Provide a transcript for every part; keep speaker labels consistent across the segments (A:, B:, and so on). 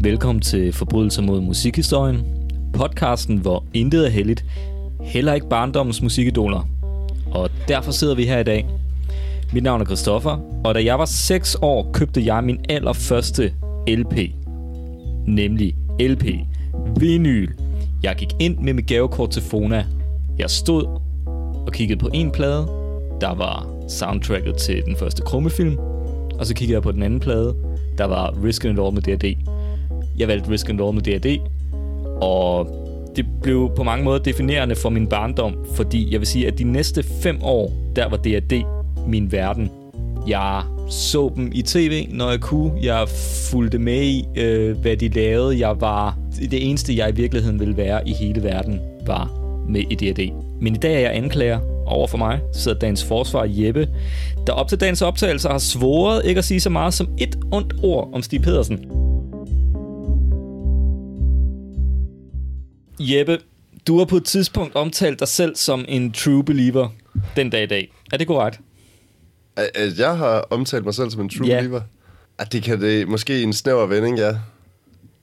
A: Velkommen til Forbrydelser mod musikhistorien. Podcasten, hvor intet er heldigt, heller ikke barndommens musikidoler. Og derfor sidder vi her i dag. Mit navn er Christoffer, og da jeg var 6 år, købte jeg min allerførste LP. Nemlig LP. Vinyl. Jeg gik ind med mit gavekort til Fona. Jeg stod og kiggede på en plade. Der var soundtracket til den første krummefilm. Og så kiggede jeg på den anden plade. Der var Risk and All med D&D. Jeg valgte Risk and All med D&D. Og det blev på mange måder definerende for min barndom, fordi jeg vil sige, at de næste fem år, der var D&D min verden. Jeg så dem i tv, når jeg kunne. Jeg fulgte med i, øh, hvad de lavede. Jeg var det eneste, jeg i virkeligheden ville være i hele verden, var med i D&D. Men i dag er jeg anklager over for mig, sidder dagens forsvar Jeppe, der op til dagens optagelse har svoret ikke at sige så meget som et ondt ord om Stig Pedersen. Jeppe, du har på et tidspunkt omtalt dig selv som en true believer den dag i dag. Er det korrekt?
B: At jeg har omtalt mig selv som en true
A: Ja.
B: believer? At det kan det måske en snæver vending, ja.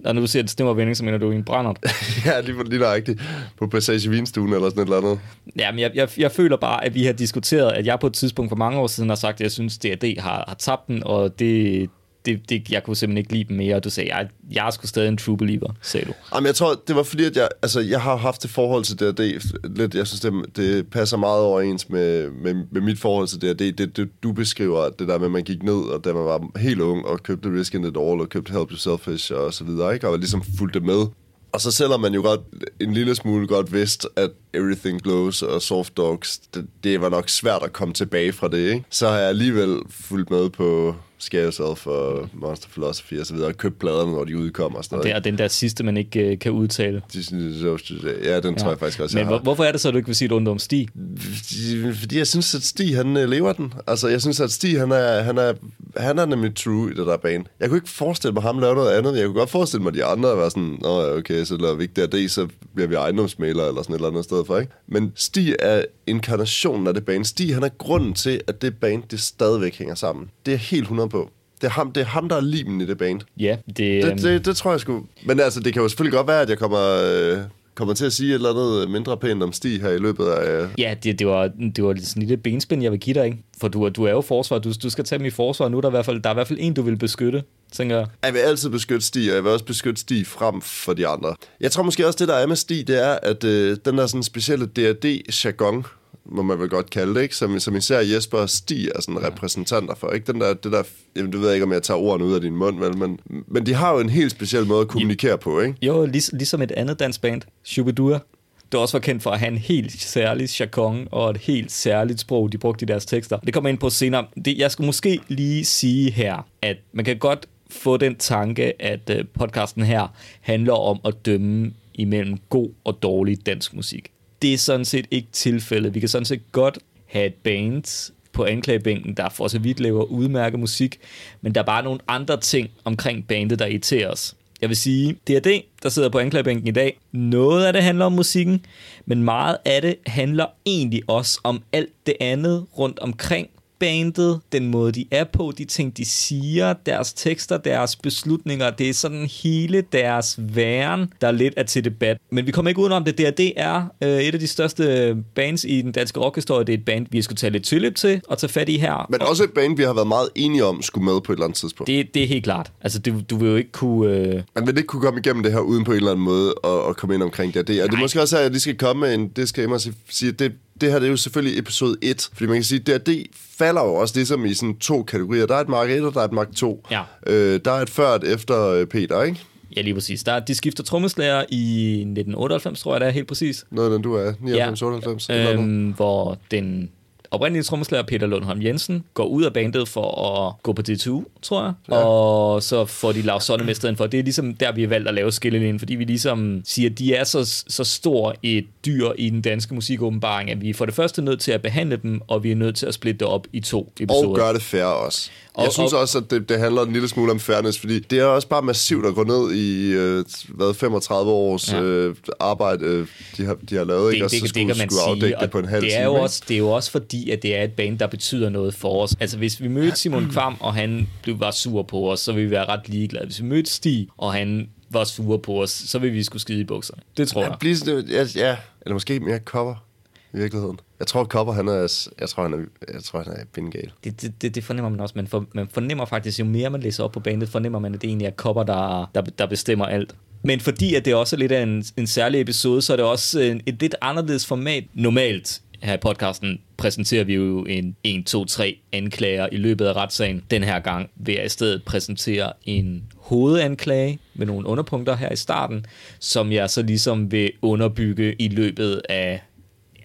A: Og når du siger, det stemmer vending, så mener du en brændert.
B: ja, lige, lige nøjagtigt. På Passage Vinstuen eller sådan et eller andet.
A: Jamen, jeg, jeg, jeg føler bare, at vi har diskuteret, at jeg på et tidspunkt for mange år siden har sagt, at jeg synes, at D&D har, har tabt den, og det, det, det, jeg kunne simpelthen ikke lide dem mere. Og du sagde, jeg, jeg er sgu stadig en true believer, sagde du.
B: Jamen, jeg tror, det var fordi, at jeg, altså, jeg har haft det forhold til D&D lidt. Jeg synes, det, det passer meget overens med, med, med mit forhold til D&D. Det, det, du beskriver, det der med, at man gik ned, og da man var helt ung, og købte Risk in It All, og købte Help Yourself og så videre, ikke? Og ligesom fulgte med. Og så selvom man jo godt en lille smule godt vidste, at Everything Glows og Soft Dogs, det, det var nok svært at komme tilbage fra det, ikke? Så har jeg alligevel fulgt med på Scare Yourself og Monster Philosophy og så videre, og købt pladerne, når de udkommer og sådan noget.
A: Det er den der sidste, man ikke øh, kan udtale.
B: ikke? Ja, den ja. tror jeg faktisk også,
A: Men hvor, hvorfor er det så, at du ikke vil sige et ondt om Stig?
B: Fordi- jeg synes, at Stig, han øh, lever den. Altså, jeg synes, at Stig, han er, han er, han er nemlig true i det der bane. Jeg kunne ikke forestille mig ham lave noget andet. Jeg kunne godt forestille mig, at de andre var sådan, Nå, okay, så lader vi ikke D&D, så bliver vi ejendomsmalere eller sådan et eller andet sted for, ikke? Men Stig er inkarnationen af det bane. Stig, han er grunden til, at det bane, det stadigvæk hænger sammen. Det er helt 100 på. Det er ham, det er ham der er limen i det bane.
A: Ja, det,
B: Det,
A: øhm,
B: det, det tror jeg sgu. Men altså, det kan jo selvfølgelig godt være, at jeg kommer, øh, kommer til at sige et eller andet mindre pænt om Stig her i løbet af... Øh,
A: Ja, det, det, var, det var sådan et lille benspænd, jeg vil give dig, ikke? For du, du er jo forsvar, du, du skal tage dem i forsvar. Nu er der i hvert fald, der er i hvert fald en, du vil beskytte, tænker jeg.
B: Jeg vil altid beskytte Stig, og jeg vil også beskytte Stig frem for de andre. Jeg tror måske også, det der er med Stig, det er, at øh, den der sådan specielle D&D-jargon, må man vel godt kalde det, ikke? Som, som især Jesper og Stig er sådan repræsentanter for. Ikke? Den der, det der, jamen, du ved ikke, om jeg tager ordene ud af din mund, vel? Men, men de har jo en helt speciel måde at kommunikere på, ikke?
A: Jo, lig, ligesom et andet dansk band, Shubidua, der også var kendt for at have en helt særlig jargon og et helt særligt sprog, de brugte i deres tekster. Det kommer jeg ind på senere. Det, jeg skulle måske lige sige her, at man kan godt få den tanke, at øh, podcasten her handler om at dømme imellem god og dårlig dansk musik. Det er sådan set ikke tilfældet. Vi kan sådan set godt have et band på anklagebænken, der for så vidt laver udmærket musik, men der er bare nogle andre ting omkring bandet, der irriterer os. Jeg vil sige, det er det, der sidder på anklagebænken i dag, noget af det handler om musikken, men meget af det handler egentlig også om alt det andet rundt omkring bandet, den måde de er på, de ting de siger, deres tekster, deres beslutninger, det er sådan hele deres væren, der lidt er til debat. Men vi kommer ikke udenom det. D&D er øh, et af de største bands i den danske rockhistorie. Det er et band, vi skulle tage lidt tilløb til og tage fat i her.
B: Men også et band, vi har været meget enige om, skulle med på et eller andet tidspunkt.
A: Det, det er helt klart. Altså, du, du vil jo ikke kunne... Øh,
B: Man vil ikke kunne komme igennem det her uden på en eller anden måde at, at komme ind omkring det. Og det, og det er måske også, at jeg lige skal komme med en disclaimer og sige, at det, det her det er jo selvfølgelig episode 1. Fordi man kan sige, at det falder jo også ligesom i sådan to kategorier. Der er et Mark 1, og der er et Mark 2.
A: Ja.
B: Øh, der er et før og et efter øh, Peter, ikke?
A: ja, lige præcis. Der, de skifter trommeslager i 1998, tror jeg, det er helt præcis.
B: Noget af den, du er. 99, 98. eller noget.
A: øhm, hvor den oprindelige trommeslager Peter Lundholm Jensen går ud af bandet for at gå på DTU, tror jeg. Ja. Og så får de Lars Sonne med stedet for. Det er ligesom der, vi har valgt at lave skillelinjen, fordi vi ligesom siger, at de er så, så stor et dyr i den danske musikåbenbaring, at vi er for det første nødt til at behandle dem, og vi er nødt til at splitte det op i to episoder.
B: Og gør det fair også. Jeg
A: Og-
B: synes
A: og-
B: også, at det, det handler en lille smule om fairness, fordi det er også bare massivt at gå ned i øh, hvad, 35 års
A: Ja.
B: øh, arbejde, øh, de, har, de har lavet, ikke? og så skulle, skulle afdække det på en halv
A: det er
B: time.
A: jo også, det er jo også fordi, at det er et band, der betyder noget for os. Altså hvis vi mødte Simon Kvam, og han blev var sur på os, så ville vi være ret ligeglade. Hvis vi mødte Stig, og han var sur på os, så ville vi skulle skide i bukserne. Det tror jeg.
B: Ja, please, det, ja, ja, eller måske mere cover i virkeligheden. Jeg tror, Kopper, han er, jeg tror, han er, jeg tror, han er bindegal.
A: Det, det, det, det, fornemmer man også. Man, for, man fornemmer faktisk, jo mere man læser op på bandet, fornemmer man, at det egentlig er Kopper, der, der, der bestemmer alt. Men fordi at det også er lidt af en, en særlig episode, så er det også en, et lidt anderledes format. Normalt her i podcasten præsenterer vi jo en 1, 2, 3 anklager i løbet af retssagen. Den her gang vil jeg i stedet præsentere en hovedanklage med nogle underpunkter her i starten, som jeg så ligesom vil underbygge i løbet af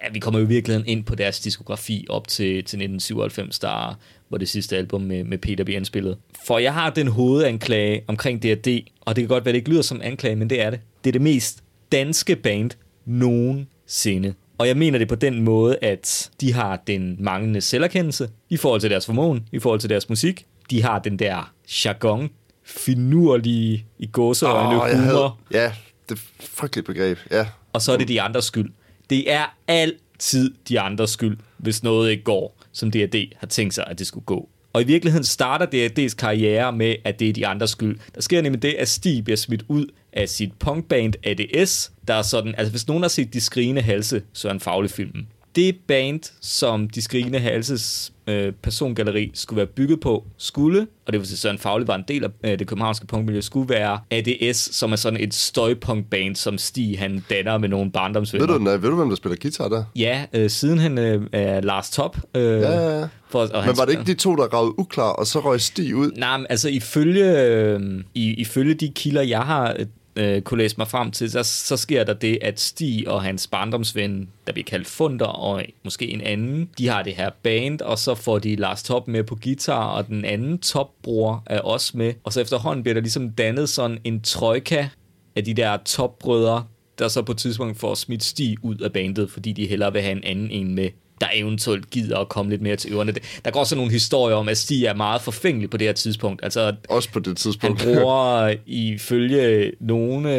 A: ja, vi kommer jo virkelig ind på deres diskografi op til, til 1997, der var det sidste album med, med Peter B. spillet. For jeg har den hovedanklage omkring D&D, og det kan godt være, det ikke lyder som anklage, men det er det. Det er det mest danske band nogensinde. Og jeg mener det på den måde, at de har den manglende selverkendelse i forhold til deres formåen, i forhold til deres musik. De har den der jargon, finurlige i gåseøjne oh, humor.
B: Havde, ja, det er frygteligt begreb, ja.
A: Og så er det de andres skyld. Det er altid de andres skyld, hvis noget ikke går, som D&D har tænkt sig, at det skulle gå. Og i virkeligheden starter D&D's karriere med, at det er de andres skyld. Der sker nemlig det, at Stig bliver smidt ud af sit punkband ADS, der er sådan, altså hvis nogen har set De Skrigende Halse, så er en faglig film. Det band, som De Skrigende Halses øh, persongalleri skulle være bygget på, skulle, og det vil sige, Søren Faglig var en del af øh, det københavnske punkmiljø, skulle være ADS, som er sådan et støjpunkband, som Stig han danner med nogle barndomsvenner.
B: Ved du, nej, ved du hvem der spiller guitar der?
A: Ja, øh, siden han øh, er Lars Top. Øh, ja,
B: ja, ja. For, og men var det ikke de to, der gravede uklar, og så røg Stig ud?
A: Nej, men altså ifølge, øh, i, ifølge de kilder, jeg har øh, kunne læse mig frem til, så, så sker der det, at Stig og hans barndomsven, der bliver kaldt Funder, og måske en anden, de har det her band, og så får de Lars Top med på guitar, og den anden topbror er også med. Og så efterhånden bliver der ligesom dannet sådan en trojka af de der topbrødre, der så på et tidspunkt får smidt Stig ud af bandet, fordi de hellere vil have en anden en med der eventuelt gider at komme lidt mere til ørerne. Der går også nogle historier om, at Stig er meget forfængelig på det her tidspunkt. Altså,
B: også på det tidspunkt.
A: Han bruger ifølge nogle...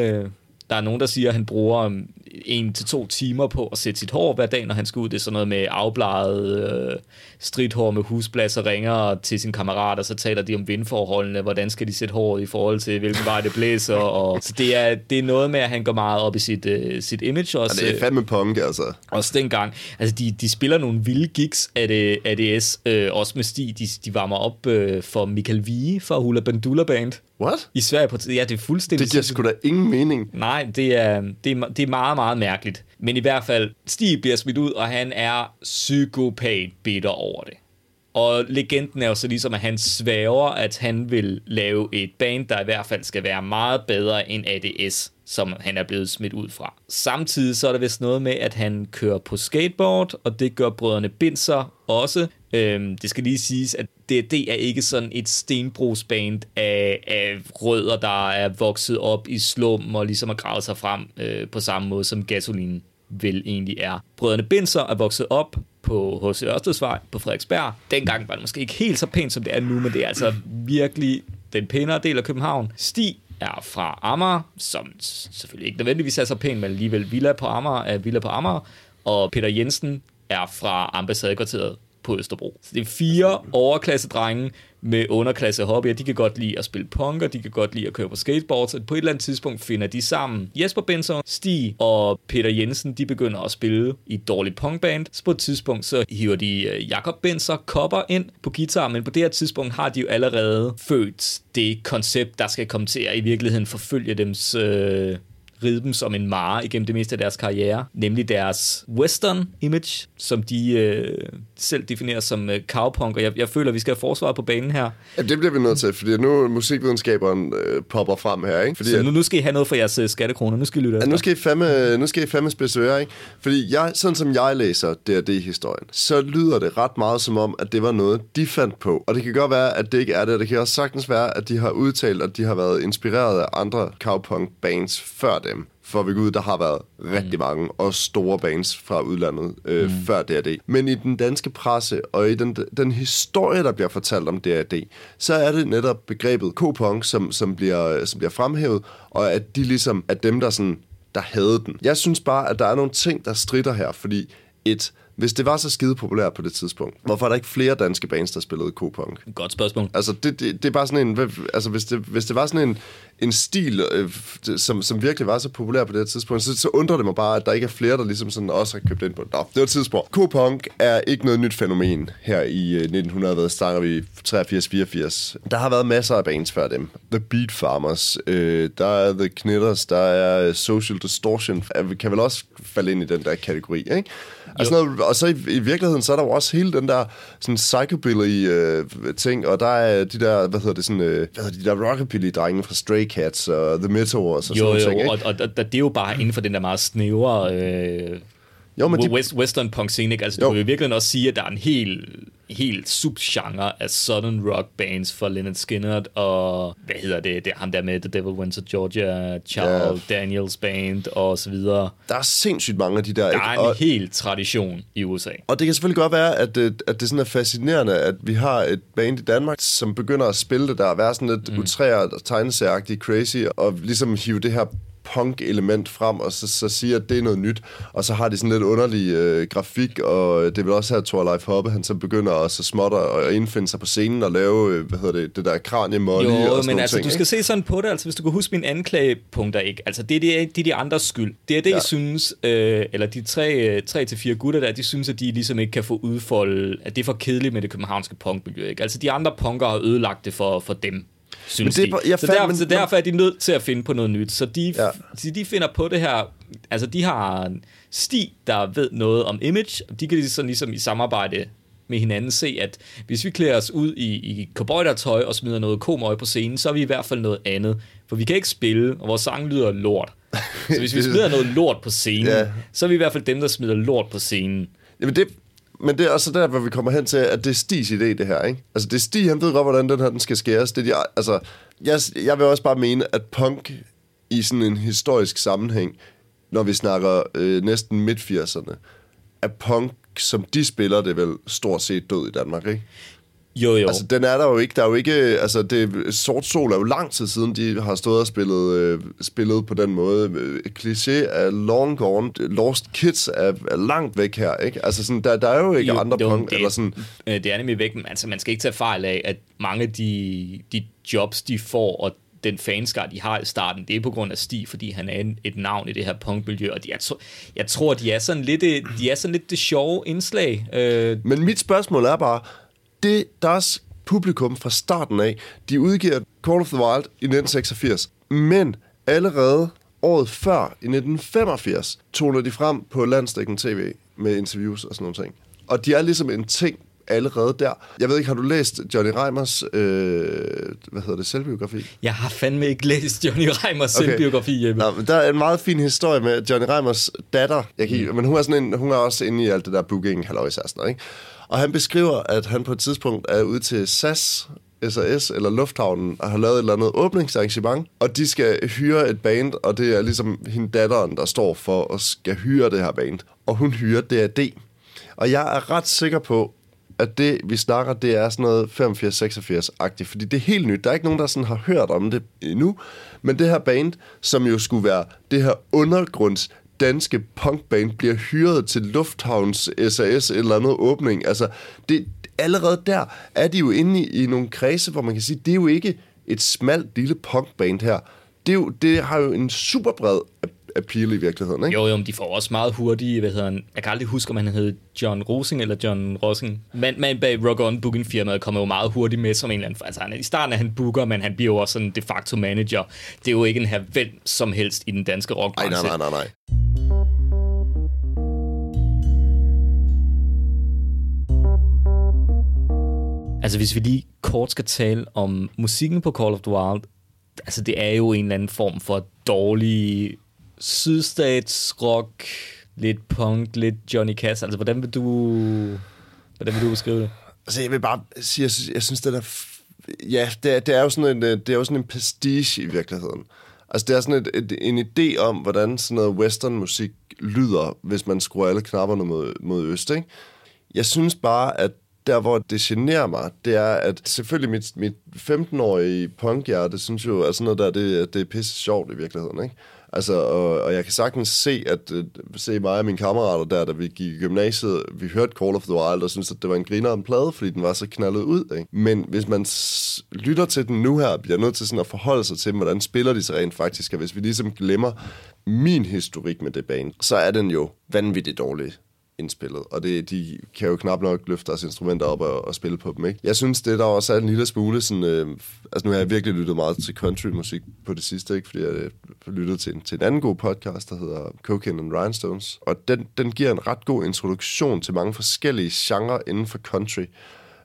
A: Der er nogen, der siger, at han bruger en til to timer på at sætte sit hår hver dag, når han skal ud. Det er sådan noget med afbladet øh, stridthår med husblas og ringer til sin kammerat, og så taler de om vindforholdene, hvordan skal de sætte håret i forhold til, hvilken vej det blæser. Og, så det er, det er noget med, at han går meget op i sit, øh, sit image. Også,
B: ja, det er fandme punk, altså.
A: Også dengang. Altså, de, de spiller nogle vilde gigs af det, ADS, øh, også med Stig. De, de varmer op øh, for Michael Vige fra Hula Bandula Band.
B: What?
A: I Sverige på Ja, det er fuldstændig...
B: Det giver sgu da ingen mening.
A: Nej, det er, det er, det er meget, meget mærkeligt. Men i hvert fald, Stig bliver smidt ud, og han er psykopat bitter over det. Og legenden er jo så ligesom, at han svæver, at han vil lave et band, der i hvert fald skal være meget bedre end ADS, som han er blevet smidt ud fra. Samtidig så er der vist noget med, at han kører på skateboard, og det gør brødrene Binser også. Øhm, det skal lige siges, at det, det er ikke sådan et stenbrugsband af, af rødder, der er vokset op i slum og ligesom har gravet sig frem øh, på samme måde som gasolinen vel egentlig er. Brødrene Binser er vokset op på H.C. Ørstedsvej på Frederiksberg. Dengang var det måske ikke helt så pænt, som det er nu, men det er altså virkelig den pænere del af København. Stig er fra Amager, som selvfølgelig ikke nødvendigvis er så pæn, men alligevel Villa på Amager er Villa på Amager. Og Peter Jensen er fra ambassadekvarteret på Østerbro. Så det er fire overklasse drenge med underklasse hobbyer. De kan godt lide at spille punk, og de kan godt lide at køre på skateboard. Så på et eller andet tidspunkt finder de sammen. Jesper Benson, Stig og Peter Jensen, de begynder at spille i et dårligt punkband. Så på et tidspunkt så hiver de øh, Jakob Benser Kopper ind på guitar, men på det her tidspunkt har de jo allerede født det koncept, der skal komme til at i virkeligheden forfølge dems øh, ride dem som en mare igennem det meste af deres karriere, nemlig deres western image, som de øh, selv definerer som øh, cowpunk, og jeg, jeg føler, at vi skal have forsvaret på banen her.
B: Ja, det bliver vi nødt til, fordi nu musikvidenskaberen øh, popper frem her, ikke? Fordi
A: Så nu, nu skal I have noget for jeres øh, skattekroner, nu skal I lytte
B: ja, nu skal I fandme, nu skal I fandme spidse ikke? Fordi jeg, sådan som jeg læser D&D-historien, så lyder det ret meget som om, at det var noget, de fandt på. Og det kan godt være, at det ikke er det, og det kan også sagtens være, at de har udtalt, at de har været inspireret af andre cowpunk-bands før dem for vi ud, der har været rigtig mm. mange, og store bands fra udlandet øh, mm. før D&D. Men i den danske presse, og i den, den historie, der bliver fortalt om D&D, så er det netop begrebet K-punk, som, som, bliver, som bliver fremhævet, og at de ligesom er dem, der sådan der havde den. Jeg synes bare, at der er nogle ting, der strider her, fordi et hvis det var så skide populært på det tidspunkt, hvorfor er der ikke flere danske bands, der spillede K-punk?
A: Godt spørgsmål.
B: Altså, det, det, det er bare sådan en... Altså, hvis det, hvis det var sådan en, en stil, øh, som, som virkelig var så populær på det her tidspunkt, så, så undrer det mig bare, at der ikke er flere, der ligesom sådan også har købt ind på det. Nå, det var et tidspunkt. K-punk er ikke noget nyt fænomen her i øh, 1900, hvad snakker vi, 83-84. Der har været masser af bands før dem. The Beat Farmers, øh, der er The Knitters, der er øh, Social Distortion, kan vel også falde ind i den der kategori, ikke? Altså noget, og så i, i virkeligheden, så er der jo også hele den der sådan psychobilly øh, ting, og der er de der, hvad hedder det, sådan, øh, hvad hedder de der rockabilly-drenge fra Stray Cats og The Meteors og sådan
A: Jo,
B: nogle
A: jo,
B: ting, ikke?
A: og, og, og, og det er jo bare inden for den der meget snævre øh,
B: Jo, men de-
A: west, western punk scene, ikke? Altså,
B: Jo.
A: du vil virkelig også sige, at der er en helt, helt subgenre af southern rock bands for Leonard Skinner og, hvad hedder det, det er ham der med The Devil Went to Georgia, Charles Daniels band og så videre.
B: Der er sindssygt mange af de der,
A: Der
B: ikke?
A: er en
B: Og,
A: hel tradition i USA.
B: og det kan selvfølgelig godt være, at det, at det sådan er fascinerende, at vi har et band i Danmark, som begynder at spille det der, og være sådan lidt mm. utræret og tegneserieagtigt crazy, og ligesom hive det her punk-element frem, og så, så sige, at det er noget nyt. Og så har de sådan lidt underlig øh, grafik, og det er vel også her, Thor Leif Hoppe, han så begynder også småt at indfinde sig på scenen og lave, øh, hvad hedder det, det der kranie-molly og sådan
A: Jo, men altså,
B: ting,
A: du skal
B: ikke?
A: se sådan på det, altså hvis du kan huske mine anklagepunkter, ikke? Altså, det er, det, det er de andres skyld. Det er det, ja. Jeg synes, øh, eller de tre, øh, tre til fire gutter der, de synes, at de ligesom ikke kan få udfoldet, at det er for kedeligt med det københavnske punkmiljø, ikke? Altså, de andre punker har ødelagt det for, for dem, synes
B: det er
A: de.
B: jeg
A: så,
B: fandt-
A: derfor,
B: men-
A: så derfor er de nødt til at finde på noget nyt. Så de,
B: Ja.
A: så de finder på det her, altså de har en sti, der ved noget om image, og de kan sådan ligesom i samarbejde med hinanden se, at hvis vi klæder os ud i, i cowboydertøj og smider noget komøj på scenen, så er vi i hvert fald noget andet. For vi kan ikke spille, og vores sang lyder lort. Så hvis vi smider noget lort på scenen,
B: Ja.
A: så er vi i hvert fald dem, der smider lort på scenen.
B: Jamen det, men det er også der, hvor vi kommer hen til, at det er Stis idé, det her, ikke? Altså, det er Stig, han ved godt, hvordan den her den skal skæres. Det er de, altså, jeg, jeg vil også bare mene, at punk i sådan en historisk sammenhæng, når vi snakker øh, næsten midt-80'erne, at punk, som de spiller, det er vel stort set død i Danmark, ikke?
A: Jo, jo.
B: Altså, den er der jo ikke. Der er jo ikke... Altså, det, Sort Sol er jo lang tid siden, de har stået og spillet, øh, spillet på den måde. Øh, Cliché er long gone. Lost Kids er, er langt væk her, ikke? Altså, sådan, der, der er jo ikke jo, andre
A: jo,
B: punk,
A: det,
B: eller sådan...
A: øh, Det er nemlig væk, men altså, man skal ikke tage fejl af, at mange af de, de jobs, de får, og den fanskar, de har i starten, det er på grund af Stig, fordi han er en, et navn i det her punkmiljø, og de, jeg, tro, jeg tror, de er sådan lidt, det- de er sådan lidt det sjove indslag. Øh,
B: Men mit spørgsmål er bare, det deres publikum fra starten af, de udgiver Call of the Wild i 1986, men allerede året før, i 1985, toner de frem på landstækkende tv med interviews og sådan nogle ting. Og de er ligesom en ting allerede der. Jeg ved ikke, har du læst Johnny Reimers, øh, hvad hedder det, selvbiografi?
A: jeg har fandme ikke læst Johnny Reimers okay. selvbiografi, Jeppe.
B: Nå, men der er en meget fin historie med Johnny Reimers datter. Jeg kan, mm. Men hun er, sådan en, hun er også inde i alt det der booking, halløj, ikke? Og han beskriver, at han på et tidspunkt er ude til SAS, SAS eller Lufthavnen og har lavet et eller andet åbningsarrangement, og de skal hyre et band, og det er ligesom hende datteren, der står for at skal hyre det her band. Og hun hyrer DAD. Og jeg er ret sikker på, at det, vi snakker, det er sådan noget 85-86-agtigt, fordi det er helt nyt. Der er ikke nogen, der sådan har hørt om det endnu. Men det her band, som jo skulle være det her undergrunds danske punkband, bliver hyret til Lufthavns SAS eller andet åbning. Altså, det, allerede der er de jo inde i, i nogle kredse, hvor man kan sige, det er jo ikke et smalt lille punkband her. Det, er jo, det har jo en super bred appeal i virkeligheden, ikke?
A: Jo, jo, men de får også meget hurtige, hvad hedder han, jeg kan aldrig huske, om han hed John Rosing eller John Rossing. Men man bag Rock On Booking firmaet kommer jo meget hurtigt med som en eller anden, altså han, i starten er han booker, men han bliver jo også sådan de facto manager. Det er jo ikke en her hvem som helst i den danske rockbranche.
B: nej, nej, nej, nej.
A: Altså hvis vi lige kort skal tale om musikken på Call of the Wild, altså det er jo en eller anden form for dårlig sydstatsrock, lidt punk, lidt Johnny Cash. Altså hvordan vil du, hvordan vil du beskrive det?
B: Altså, jeg vil bare sige, jeg synes, jeg synes det der... Ja, det er, det er jo sådan en, øh, det er jo sådan en pastiche i virkeligheden. Altså, det er sådan et, et, en idé om, hvordan sådan noget western-musik lyder, hvis man skruer alle knapperne mod, mod øst, ikke? Jeg synes bare, at der, hvor det generer mig, det er, at selvfølgelig mit, mit 15-årige punkhjerte synes jo, at sådan noget der, det, det er pisse sjovt i virkeligheden, ikke? Altså, og, og jeg kan sagtens se, at øh, se mig og mine kammerater der, da vi gik i gymnasiet, vi hørte Call of the Wild, og syntes, at det var en griner en plade, fordi den var så knaldet ud. Ikke? Men hvis man s- lytter til den nu her, bliver nødt til sådan at forholde sig til, hvordan spiller de sig rent faktisk, og hvis vi ligesom glemmer min historik med det band, så er den jo vanvittigt dårlig indspillet, og det, de kan jo knap nok løfte deres instrumenter op og, og spille på dem, ikke? Jeg synes, det der også er en lille smule sådan... Øh, altså, nu har jeg virkelig lyttet meget til countrymusik på det sidste, ikke? Fordi jeg øh, har lyttet til en, til en anden god podcast, der hedder Cocaine and Rhinestones, og den, den giver en ret god introduktion til mange forskellige genrer inden for country.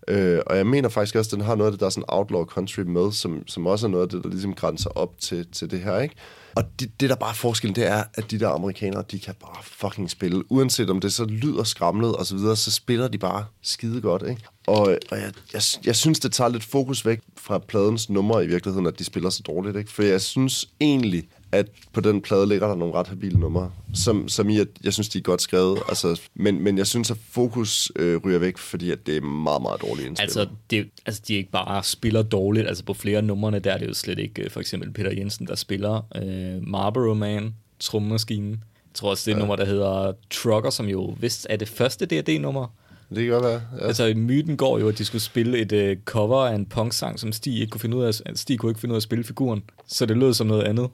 B: Øh, og jeg mener faktisk også, at den har noget af det, der er sådan outlaw country med, som, som også er noget af det, der ligesom grænser op til, til det her, ikke? Og det, det, der bare er forskellen, det er, at de der amerikanere, de kan bare fucking spille. Uanset om det så lyder skramlet og så videre, så spiller de bare skide godt, ikke? Og, og jeg, jeg, jeg synes, det tager lidt fokus væk fra pladens numre i virkeligheden, at de spiller så dårligt, ikke? For jeg synes egentlig, at på den plade ligger der nogle ret habile numre, som, som i, at jeg synes, de er godt skrevet. Altså, men, men jeg synes, at fokus øh, ryger væk, fordi at det er meget, meget dårligt indspillet.
A: Altså, det, altså, de ikke bare spiller dårligt. Altså, på flere numrene, der er det jo slet ikke øh, for eksempel Peter Jensen, der spiller øh, Marlboro Man, trommemaskinen. Jeg tror også, det er ja. nummer, der hedder Trucker, som jo vist er det første D&D-nummer.
B: Det kan godt være, ja.
A: Altså, myten går jo, at de skulle spille et øh, cover af en punk-sang, som Stig ikke kunne finde ud af, at Stig kunne ikke finde ud af at spille figuren. Så det lød som noget andet.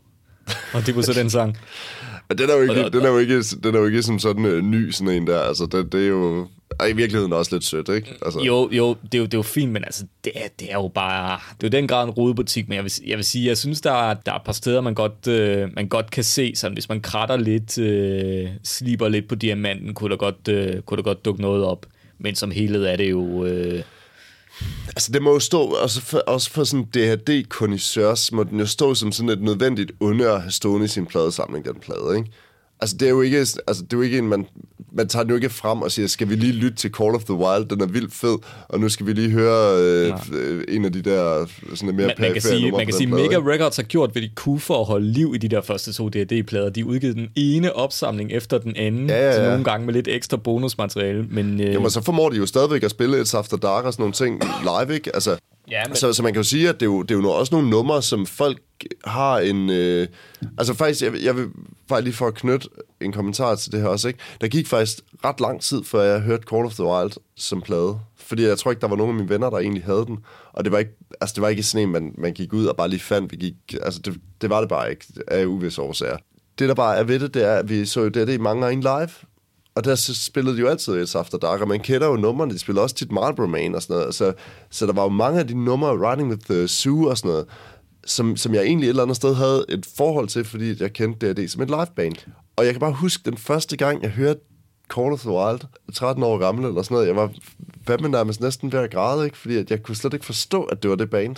A: Og det var så den sang.
B: Men den er jo ikke,
A: Og- og-
B: den er jo ikke, den er jo ikke som sådan øh, ny sådan en der. Altså, det, det er jo er i virkeligheden også lidt sødt, ikke? Altså,
A: Jo, jo, det er jo, det er jo fint, men altså, det er, det er jo bare... Det er jo den grad en rodebutik, men jeg vil, jeg vil sige, jeg synes, der er, der er et par steder, man godt, øh, man godt kan se, sådan, hvis man kratter lidt, øh, sliber lidt på diamanten, kunne der, godt, øh, kunne der godt dukke noget op. Men som helhed er det jo... Øh,
B: Altså, det må jo stå, også for, også for sådan dhd kondisørs må den jo stå som sådan et nødvendigt onde at have stående i sin pladesamling, den plade, ikke? Altså, det er jo ikke, altså, det er jo ikke en, man, man tager den jo ikke frem og siger, skal vi lige lytte til Call of the Wild, den er vildt fed, og nu skal vi lige høre øh, øh, en af de der sådan lidt mere
A: man, man kan sige, man kan sige
B: plade,
A: Mega
B: ikke?
A: Records har gjort, hvad de kunne for at holde liv i de der første to D&D-plader. De udgivet den ene opsamling efter den anden,
B: Ja, ja, ja.
A: så nogle gange med lidt ekstra bonusmateriale. Men, øh,
B: Jamen, så formår de jo stadigvæk at spille et After Dark og sådan nogle ting live, ikke? Altså,
A: Ja, men-
B: så, så man kan jo sige, at det er jo, det er jo også nogle numre, som folk har en... Øh, altså faktisk, jeg, jeg vil bare lige for at knytte en kommentar til det her også, ikke? Der gik faktisk ret lang tid, før jeg hørte Call of the Wild som plade. Fordi jeg tror ikke, der var nogen af mine venner, der egentlig havde den. Og det var ikke, altså, det var ikke sådan en, man, man gik ud og bare lige fandt. Vi gik, altså, det, det var det bare ikke af uvisse årsager. Det, der bare er ved det, det er, at vi så jo det, det i mange gange live. Og der spillede de jo altid et After Dark, og man kender jo numrene, de spiller også tit Marlboro Man og sådan noget. Så, så der var jo mange af de numre, Riding with the Zoo og sådan noget, som, som jeg egentlig et eller andet sted havde et forhold til, fordi jeg kendte D&D som et liveband. Og jeg kan bare huske den første gang, jeg hørte Call of the Wild, 13 år gammel eller sådan noget, jeg var fandme nærmest næsten ved at græde, ikke? fordi at jeg kunne slet ikke forstå, at det var det band,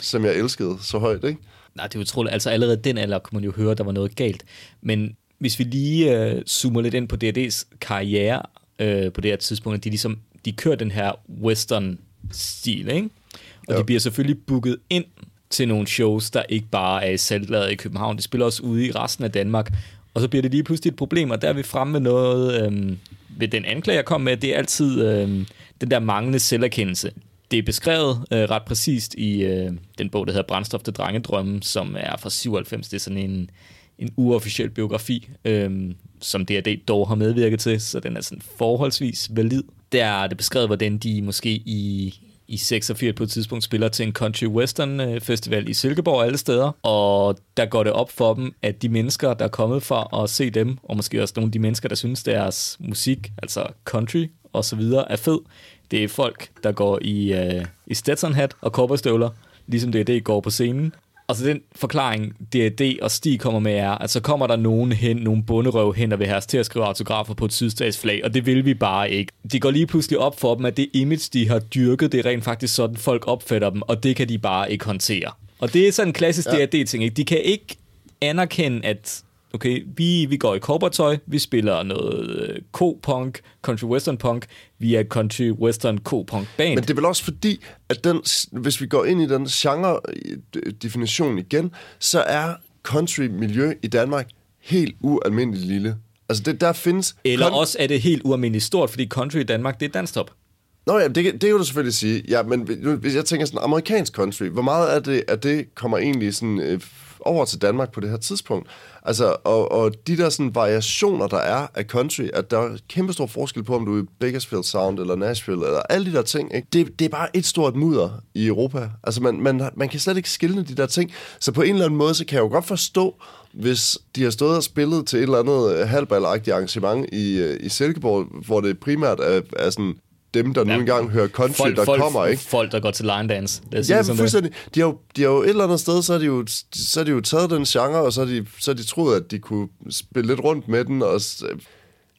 B: som jeg elskede så højt. Ikke?
A: Nej, det er utroligt. Altså allerede den alder kunne man jo høre, at der var noget galt. Men hvis vi lige øh, zoomer lidt ind på D&D's karriere øh, på det her tidspunkt, at de ligesom, de kører den her western-stil, ikke? Og
B: Jo.
A: de bliver selvfølgelig booket ind til nogle shows, der ikke bare er i i København. De spiller også ude i resten af Danmark. Og så bliver det lige pludselig et problem, og der er vi fremme med noget, øh, ved den anklage, jeg kom med, det er altid øh, den der manglende selverkendelse. Det er beskrevet øh, ret præcist i øh, den bog, der hedder Brændstof til drengedrømme, som er fra 97. Det er sådan en, en uofficiel biografi, øh, som D&D dog har medvirket til, så den er sådan forholdsvis valid. Der er det beskrevet, hvordan de måske i, i 86 på et tidspunkt spiller til en country western øh, festival i Silkeborg alle steder, og der går det op for dem, at de mennesker, der er kommet for at se dem, og måske også nogle af de mennesker, der synes deres musik, altså country og så videre, er fed, det er folk, der går i, øh, i Stetson-hat og cowboystøvler, ligesom D&D går på scenen. Og så den forklaring, D&D og Stig kommer med, er, at så kommer der nogen hen, nogle bunderøv hen og vil have os til at skrive autografer på et sydstatsflag, og det vil vi bare ikke. Det går lige pludselig op for dem, at det image, de har dyrket, det er rent faktisk sådan, folk opfatter dem, og det kan de bare ikke håndtere. Og det er sådan en klassisk
B: ja.
A: D&D-ting, ikke? De kan ikke anerkende, at okay, vi, vi går i cowboytøj, vi spiller noget øh, co-punk, country western punk, vi er country western co-punk band.
B: Men det er vel også fordi, at den, hvis vi går ind i den genre-definition igen, så er country-miljø i Danmark helt ualmindeligt lille. Altså, det, der findes...
A: Eller
B: con-
A: også er det helt ualmindeligt stort, fordi country i Danmark, det er danstop.
B: Nå ja, det, det kan du selvfølgelig sige. Ja, men hvis jeg tænker sådan amerikansk country, hvor meget af det, af det kommer egentlig sådan, øh, over til Danmark på det her tidspunkt. Altså, og, og de der sådan variationer, der er af country, at der er kæmpe stor forskel på, om du er i Bakersfield Sound eller Nashville, eller alle de der ting, ikke? Det, det er bare et stort mudder i Europa. Altså, man, man, man kan slet ikke skille de der ting. Så på en eller anden måde, så kan jeg jo godt forstå, hvis de har stået og spillet til et eller andet halvballagtigt arrangement i, øh, i Silkeborg, hvor det primært er, er sådan dem, der nu ja, engang hører country,
A: folk,
B: der
A: folk,
B: kommer, ikke?
A: Folk, der går til line dance.
B: Det ja, men fuldstændig. De har, jo, de har jo et eller andet sted, så har de jo, så har de jo taget den genre, og så har de, så har de troet, at de kunne spille lidt rundt med den, og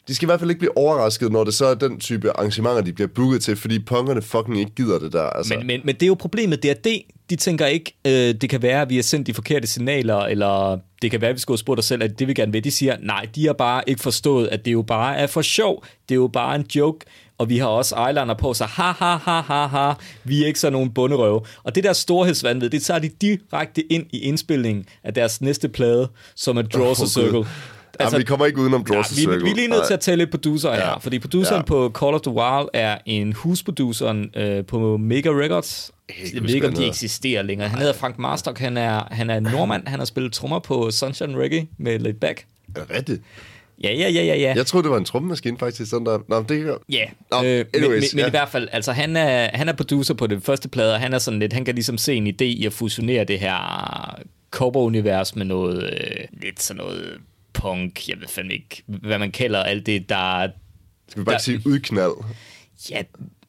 B: de skal i hvert fald ikke blive overrasket, når det så er den type arrangementer, de bliver booket til, fordi punkerne fucking ikke gider det der. Altså.
A: Men, men, men det er jo problemet. Det er det, de tænker ikke, øh, det kan være, at vi har sendt de forkerte signaler, eller det kan være, at vi skulle have spurgt os selv, at det vi gerne vil. De siger, nej, de har bare ikke forstået, at det jo bare er for sjov. Det er jo bare en joke og vi har også eyeliner på, så ha, ha, ha, ha, ha, vi er ikke sådan nogen bunderøve. Og det der storhedsvandvid, det tager de direkte ind i indspillingen af deres næste plade, som er Draws oh, a Circle. God.
B: Altså, ja, vi kommer ikke udenom Draws ja,
A: vi, vi er lige nødt til at tælle lidt producer ja. her, fordi produceren ja. på Call of the Wild er en husproduceren øh, på Mega Records. Jeg ved ikke, om de eksisterer længere. Han hedder Frank Marstock, han er, han er nordmand, han har spillet trommer på Sunshine Reggae med Laid Back.
B: Er det rigtigt?
A: Ja, ja, ja, ja, ja.
B: Jeg troede, det var en trommemaskine faktisk. Sådan der. Nå, det kan...
A: Ja, Nå, øh, anyways, men, men, ja. men i hvert fald, altså han er, han er producer på det første plade, og han er sådan lidt, han kan ligesom se en idé i at fusionere det her Cowboy-univers med noget, øh, lidt sådan noget punk, jeg ved fandme ikke, hvad man kalder alt det, der...
B: Skal vi bare der, sige udknald?
A: Ja,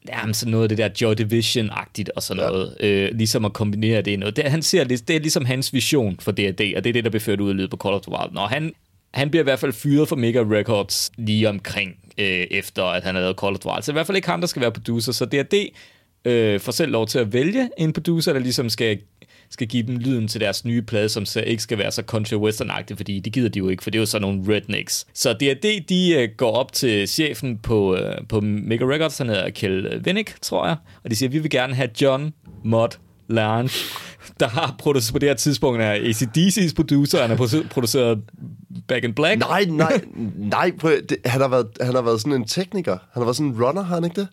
A: jamen sådan noget af det der Joy Division-agtigt og sådan ja. noget. Øh, ligesom at kombinere det i noget. Det, han ser, det, det er ligesom hans vision for D&D, og det er det, der bliver ført ud i på Call of the Wild. Når han han bliver i hvert fald fyret fra Mega Records lige omkring, øh, efter at han har lavet Call of Duty. Så i hvert fald ikke ham, der skal være producer. Så DRD øh, får selv lov til at vælge en producer, der ligesom skal, skal give dem lyden til deres nye plade, som så ikke skal være så country western fordi det gider de jo ikke, for det er jo sådan nogle rednecks. Så D&D, de øh, går op til chefen på, øh, på Mega Records, han hedder Kjell Vinnick, tror jeg, og de siger, vi vil gerne have John Mott Lange der har produceret på det her tidspunkt er ACDC's producer, han har produceret Back in Black.
B: Nej, nej, nej. Det, han, har været, han har været sådan en tekniker. Han har været sådan en runner, har han ikke det?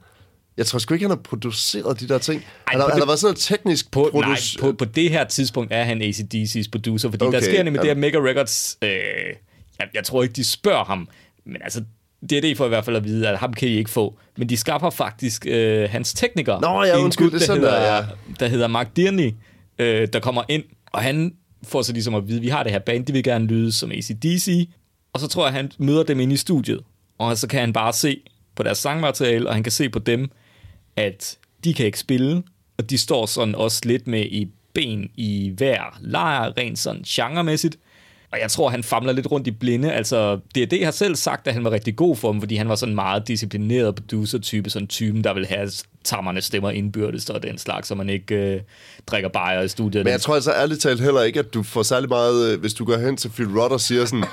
B: Jeg tror sgu ikke, han har produceret de der ting. Ej, han, har, det, han har været sådan en teknisk
A: på, producer. Nej, på, på det her tidspunkt er han ACDC's producer, fordi okay, der sker nemlig ja. det her Mega Records... Øh, jeg, jeg tror ikke, de spørger ham, men altså, det er det for i hvert fald at vide, at ham kan I ikke få. Men de skaffer faktisk øh, hans tekniker.
B: Nå, ja, undskyld, det er sådan
A: der,
B: ja.
A: Der hedder Mark Dearney, øh, der kommer ind, og han får så ligesom at vide, at vi har det her band, de vil gerne lyde som ACDC, og så tror jeg, at han møder dem inde i studiet, og så kan han bare se på deres sangmateriale, og han kan se på dem, at de kan ikke spille, og de står sådan også lidt med i ben i hver lejr, rent sådan genremæssigt, og jeg tror, han famler lidt rundt i blinde. Altså, D&D har selv sagt, at han var rigtig god for dem, fordi han var sådan meget disciplineret producer-type, sådan typen, der vil have tammerne stemmer indbyrdes og den slags, så man ikke øh, drikker bajer i studiet.
B: Men jeg tror altså ærligt talt heller ikke, at du får særlig meget, øh, hvis du går hen til Phil Rudd og siger sådan,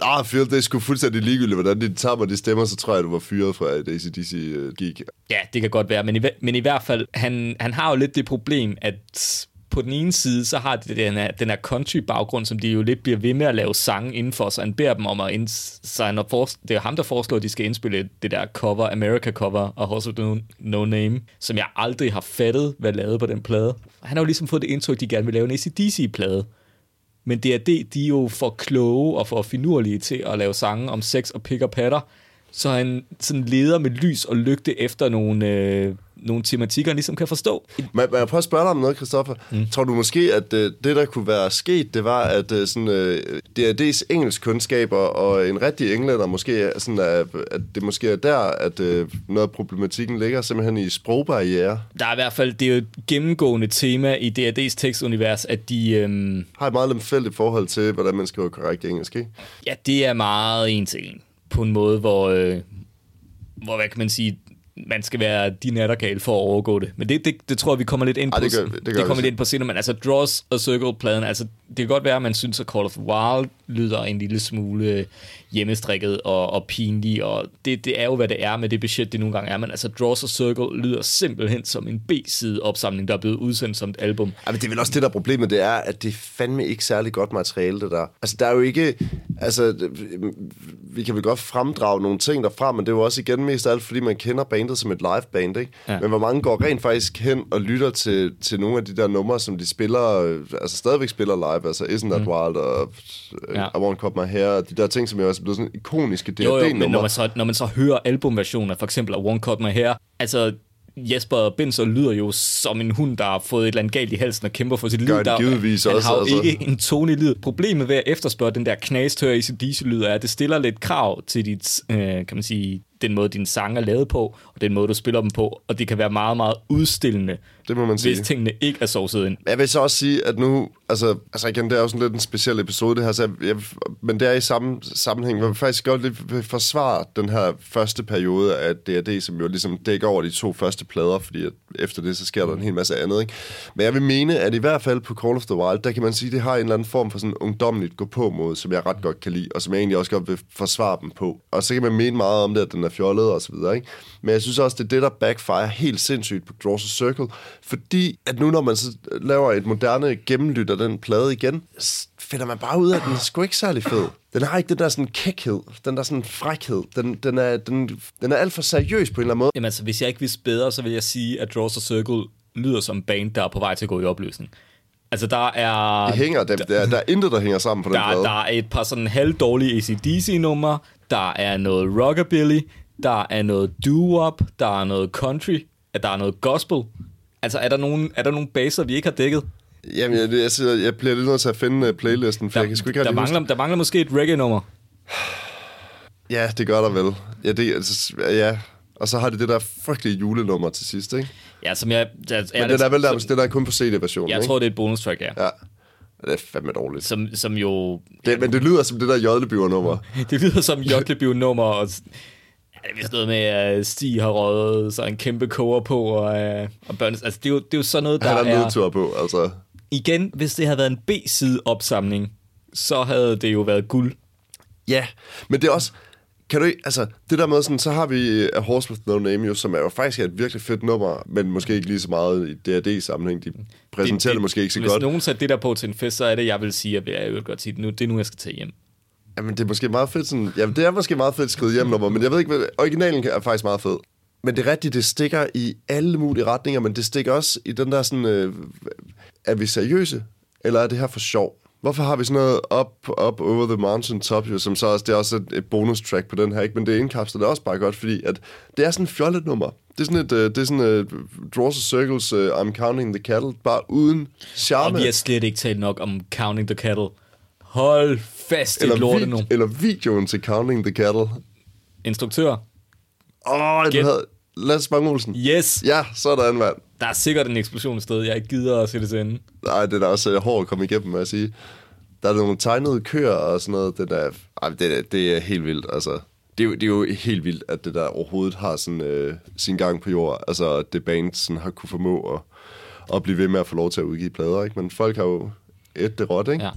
B: Ah, Phil, det er sgu fuldstændig ligegyldigt, hvordan de tager de stemmer, så tror jeg, du var fyret fra et ACDC gig.
A: Ja, det kan godt være, men i, men i hvert fald, han, han har jo lidt det problem, at på den ene side, så har det den her, den her country-baggrund, som de jo lidt bliver ved med at lave sange indenfor, så han beder dem om at ind, så han for, det er ham, der foreslår, at de skal indspille det der cover, America-cover af Horse with no, no Name, som jeg aldrig har fattet, hvad lavet på den plade. Han har jo ligesom fået det indtryk, de gerne vil lave en ACDC-plade. Men det er det, de er jo for kloge og for finurlige til at lave sange om sex og pick og patter, så han sådan leder med lys og lygte efter nogle, øh, nogle tematikker, han ligesom kan forstå.
B: Men, men jeg prøver at spørge dig om noget, Christoffer. Mm. Tror du måske, at øh, det, der kunne være sket, det var, at øh, sådan, øh, DRD's engelsk kundskaber og en rigtig englænder måske, sådan, at, at det måske er der, at øh, noget af problematikken ligger simpelthen i sprogbarriere?
A: Der er i hvert fald, det er jo et gennemgående tema i DRD's tekstunivers, at de... Øh...
B: Har et meget lemfældigt forhold til, hvordan man skriver korrekt engelsk, ikke?
A: Ja, det er meget en til en på en måde, hvor, øh, hvor hvad kan man sige, man skal være de nattergal for at overgå det. Men det, det, det tror jeg, vi kommer lidt ind på. Ej,
B: det, gør, det, gør
A: det kommer lidt ind på senere, men altså Draws og Circle-pladen, altså det kan godt være, at man synes, at Call of the Wild lyder en lille smule hjemmestrikket og, og pinlig, og det, det er jo, hvad det er med det budget, det nogle gange er, men altså Draws og Circle lyder simpelthen som en B-side opsamling, der er blevet udsendt som et album.
B: Ja, men det er vel også det, der er problemet, det er, at det er fandme ikke særlig godt materiale, det der. Altså, der er jo ikke, Altså, vi kan vel godt fremdrage nogle ting derfra, men det er jo også igen mest af alt, fordi man kender bandet som et live band, ikke?
A: Ja.
B: Men hvor mange går rent faktisk hen og lytter til, til nogle af de der numre, som de spiller, øh, altså stadigvæk spiller live, altså Isn't That mm. Wild og
A: Ja.
B: ja. I Won't Cut My Hair, de der ting, som jo også er blevet sådan ikoniske
A: Jo, jo, men når
B: DRD-numre.
A: man, så, når man så hører albumversioner, for eksempel af One Cut My Hair, altså Jesper Binzer lyder jo som en hund, der har fået et eller andet galt i halsen og kæmper for sit liv.
B: Gør han
A: Der,
B: givetvis
A: han
B: også,
A: har jo
B: altså.
A: ikke en tone i livet. Problemet ved at efterspørge den der knastør i sit lyd er, at det stiller lidt krav til dit, øh, kan man sige, den måde, dine sange er lavet på, og den måde, du spiller dem på, og det kan være meget, meget udstillende,
B: Det må man sige.
A: hvis tingene ikke er sovset ind.
B: Jeg vil så også sige, at nu, altså, altså igen, det er jo sådan lidt en speciel episode, det her, så jeg, jeg, men det er i samme sammenhæng, hvor vi faktisk godt lidt forsvare den her første periode af D&D, som jo ligesom dækker over de to første plader, fordi at efter det, så sker der en hel masse andet, ikke? Men jeg vil mene, at i hvert fald på Call of the Wild, der kan man sige, at det har en eller anden form for sådan ungdomligt gå på mod, som jeg ret godt kan lide, og som jeg egentlig også godt vil forsvare dem på. Og så kan man mene meget om det, at den er fjollet og så videre, ikke? Men jeg synes også, det er det, der backfire helt sindssygt på Draws a Circle, fordi at nu, når man så laver et moderne gennemlyt af den plade igen, finder man bare ud af, at den er sgu ikke særlig fed. Den har ikke den der sådan kækhed, den der sådan frækhed. Den, den, er, den, den er alt for seriøs på en eller anden måde.
A: Jamen altså, hvis jeg ikke vidste bedre, så vil jeg sige, at Draws a Circle lyder som band, der er på vej til at gå i opløsning. Altså, der er...
B: Det hænger, der, der, der er intet, der hænger sammen på den
A: Der,
B: plade.
A: der er et par sådan halvdårlige ACDC-numre, der er noget rockabilly, der er noget doo-wop, der er noget country, at der er noget gospel. Altså, er der nogle, er der nogle baser, vi ikke har dækket?
B: Jamen, jeg, jeg, jeg, jeg bliver lidt nødt til at finde uh, playlisten, for
A: Der,
B: jeg kan sgu ikke
A: der, mangler,
B: huske.
A: der mangler måske et reggae-nummer.
B: Ja, det gør der vel. Ja, det, altså, ja. Og så har det det der frygtelige julenummer til sidst, ikke?
A: Ja, som jeg... jeg
B: Men det er vel der, det der er kun på CD-versionen,
A: Jeg
B: ikke?
A: tror, det er et bonus-track, ja.
B: Ja. Det er fandme dårligt.
A: Som, som jo...
B: Det, men det lyder som det der jødlebyver-nummer.
A: Det lyder som Joklebiv-nummer, og er vist noget med, at Stig har røget så en kæmpe koger på, og, øh, og børn, altså det er, jo, det er jo sådan noget, der
B: Han
A: er...
B: nedtur på, altså.
A: Igen, hvis det havde været en B-side opsamling, så havde det jo været guld.
B: Ja, men det er også... Kan du ikke, altså, det der med sådan, så har vi A Horse With No Name jo, som er jo faktisk et virkelig fedt nummer, men måske ikke lige så meget i D&D-sammenhæng. De præsenterer det, det måske ikke så
A: hvis
B: godt.
A: nogen satte det der på til en fest, så er det, jeg vil sige, at jeg vil godt sige, nu, det er nu, jeg skal tage hjem.
B: Jamen, det er måske meget fedt sådan... Jamen, det er måske meget fedt skrevet hjem nummer, men jeg ved ikke, hvad... Originalen er faktisk meget fed. Men det er rigtigt, det stikker i alle mulige retninger, men det stikker også i den der sådan... Øh, er vi seriøse, eller er det her for sjov? Hvorfor har vi sådan noget up, up over the mountain top, jo, som så også, det er også et, et bonus track på den her, ikke? Men det indkapsler det også bare godt, fordi at det er sådan et fjollet nummer. Det er sådan et, uh, det er sådan et Draws a Circles, uh, I'm Counting the Cattle, bare uden charme.
A: Og vi har slet ikke talt nok om Counting the Cattle. Hold fast i
B: eller,
A: et lorte
B: vid-
A: nu.
B: eller videoen til Counting the Cattle.
A: Instruktør.
B: Åh, oh, havde... Lasse Bang Olsen.
A: Yes,
B: Ja, sådan, mand.
A: der er sikkert en eksplosion et sted. Jeg ikke gider at se det til ende.
B: Nej, det er også øh, hårdt at komme igennem, må jeg sige. Der er nogle tegnede køer og sådan noget. Det, der, ej, det, er- det er helt vildt, altså. Det er, jo, det er jo helt vildt, at det der overhovedet har sådan, øh, sin gang på jord. Altså, at det band sådan har kunne formå at, at blive ved med at få lov til at udgive plader, ikke? Men folk har jo et det råt, ikke?
A: Ja.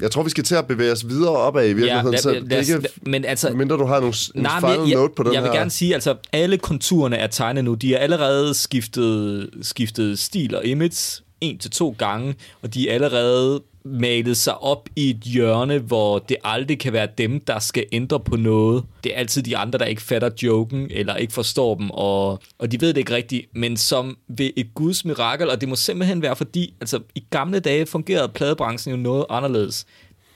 B: Jeg tror, vi skal til at bevæge os videre opad i virkeligheden.
A: lad-
B: så
A: lad- lad
B: ikke,
A: men altså-
B: mindre du har nogle, en
A: Nej,
B: final
A: jeg,
B: note på den
A: jeg
B: her.
A: vil gerne sige, altså alle konturerne er tegnet nu. De er allerede skiftet, skiftet stil og image en til to gange, og de er allerede malet sig op i et hjørne, hvor det aldrig kan være dem, der skal ændre på noget. Det er altid de andre, der ikke fatter joken, eller ikke forstår dem, og, og de ved det ikke rigtigt, men som ved et guds mirakel, og det må simpelthen være fordi, altså i gamle dage fungerede pladebranchen jo noget anderledes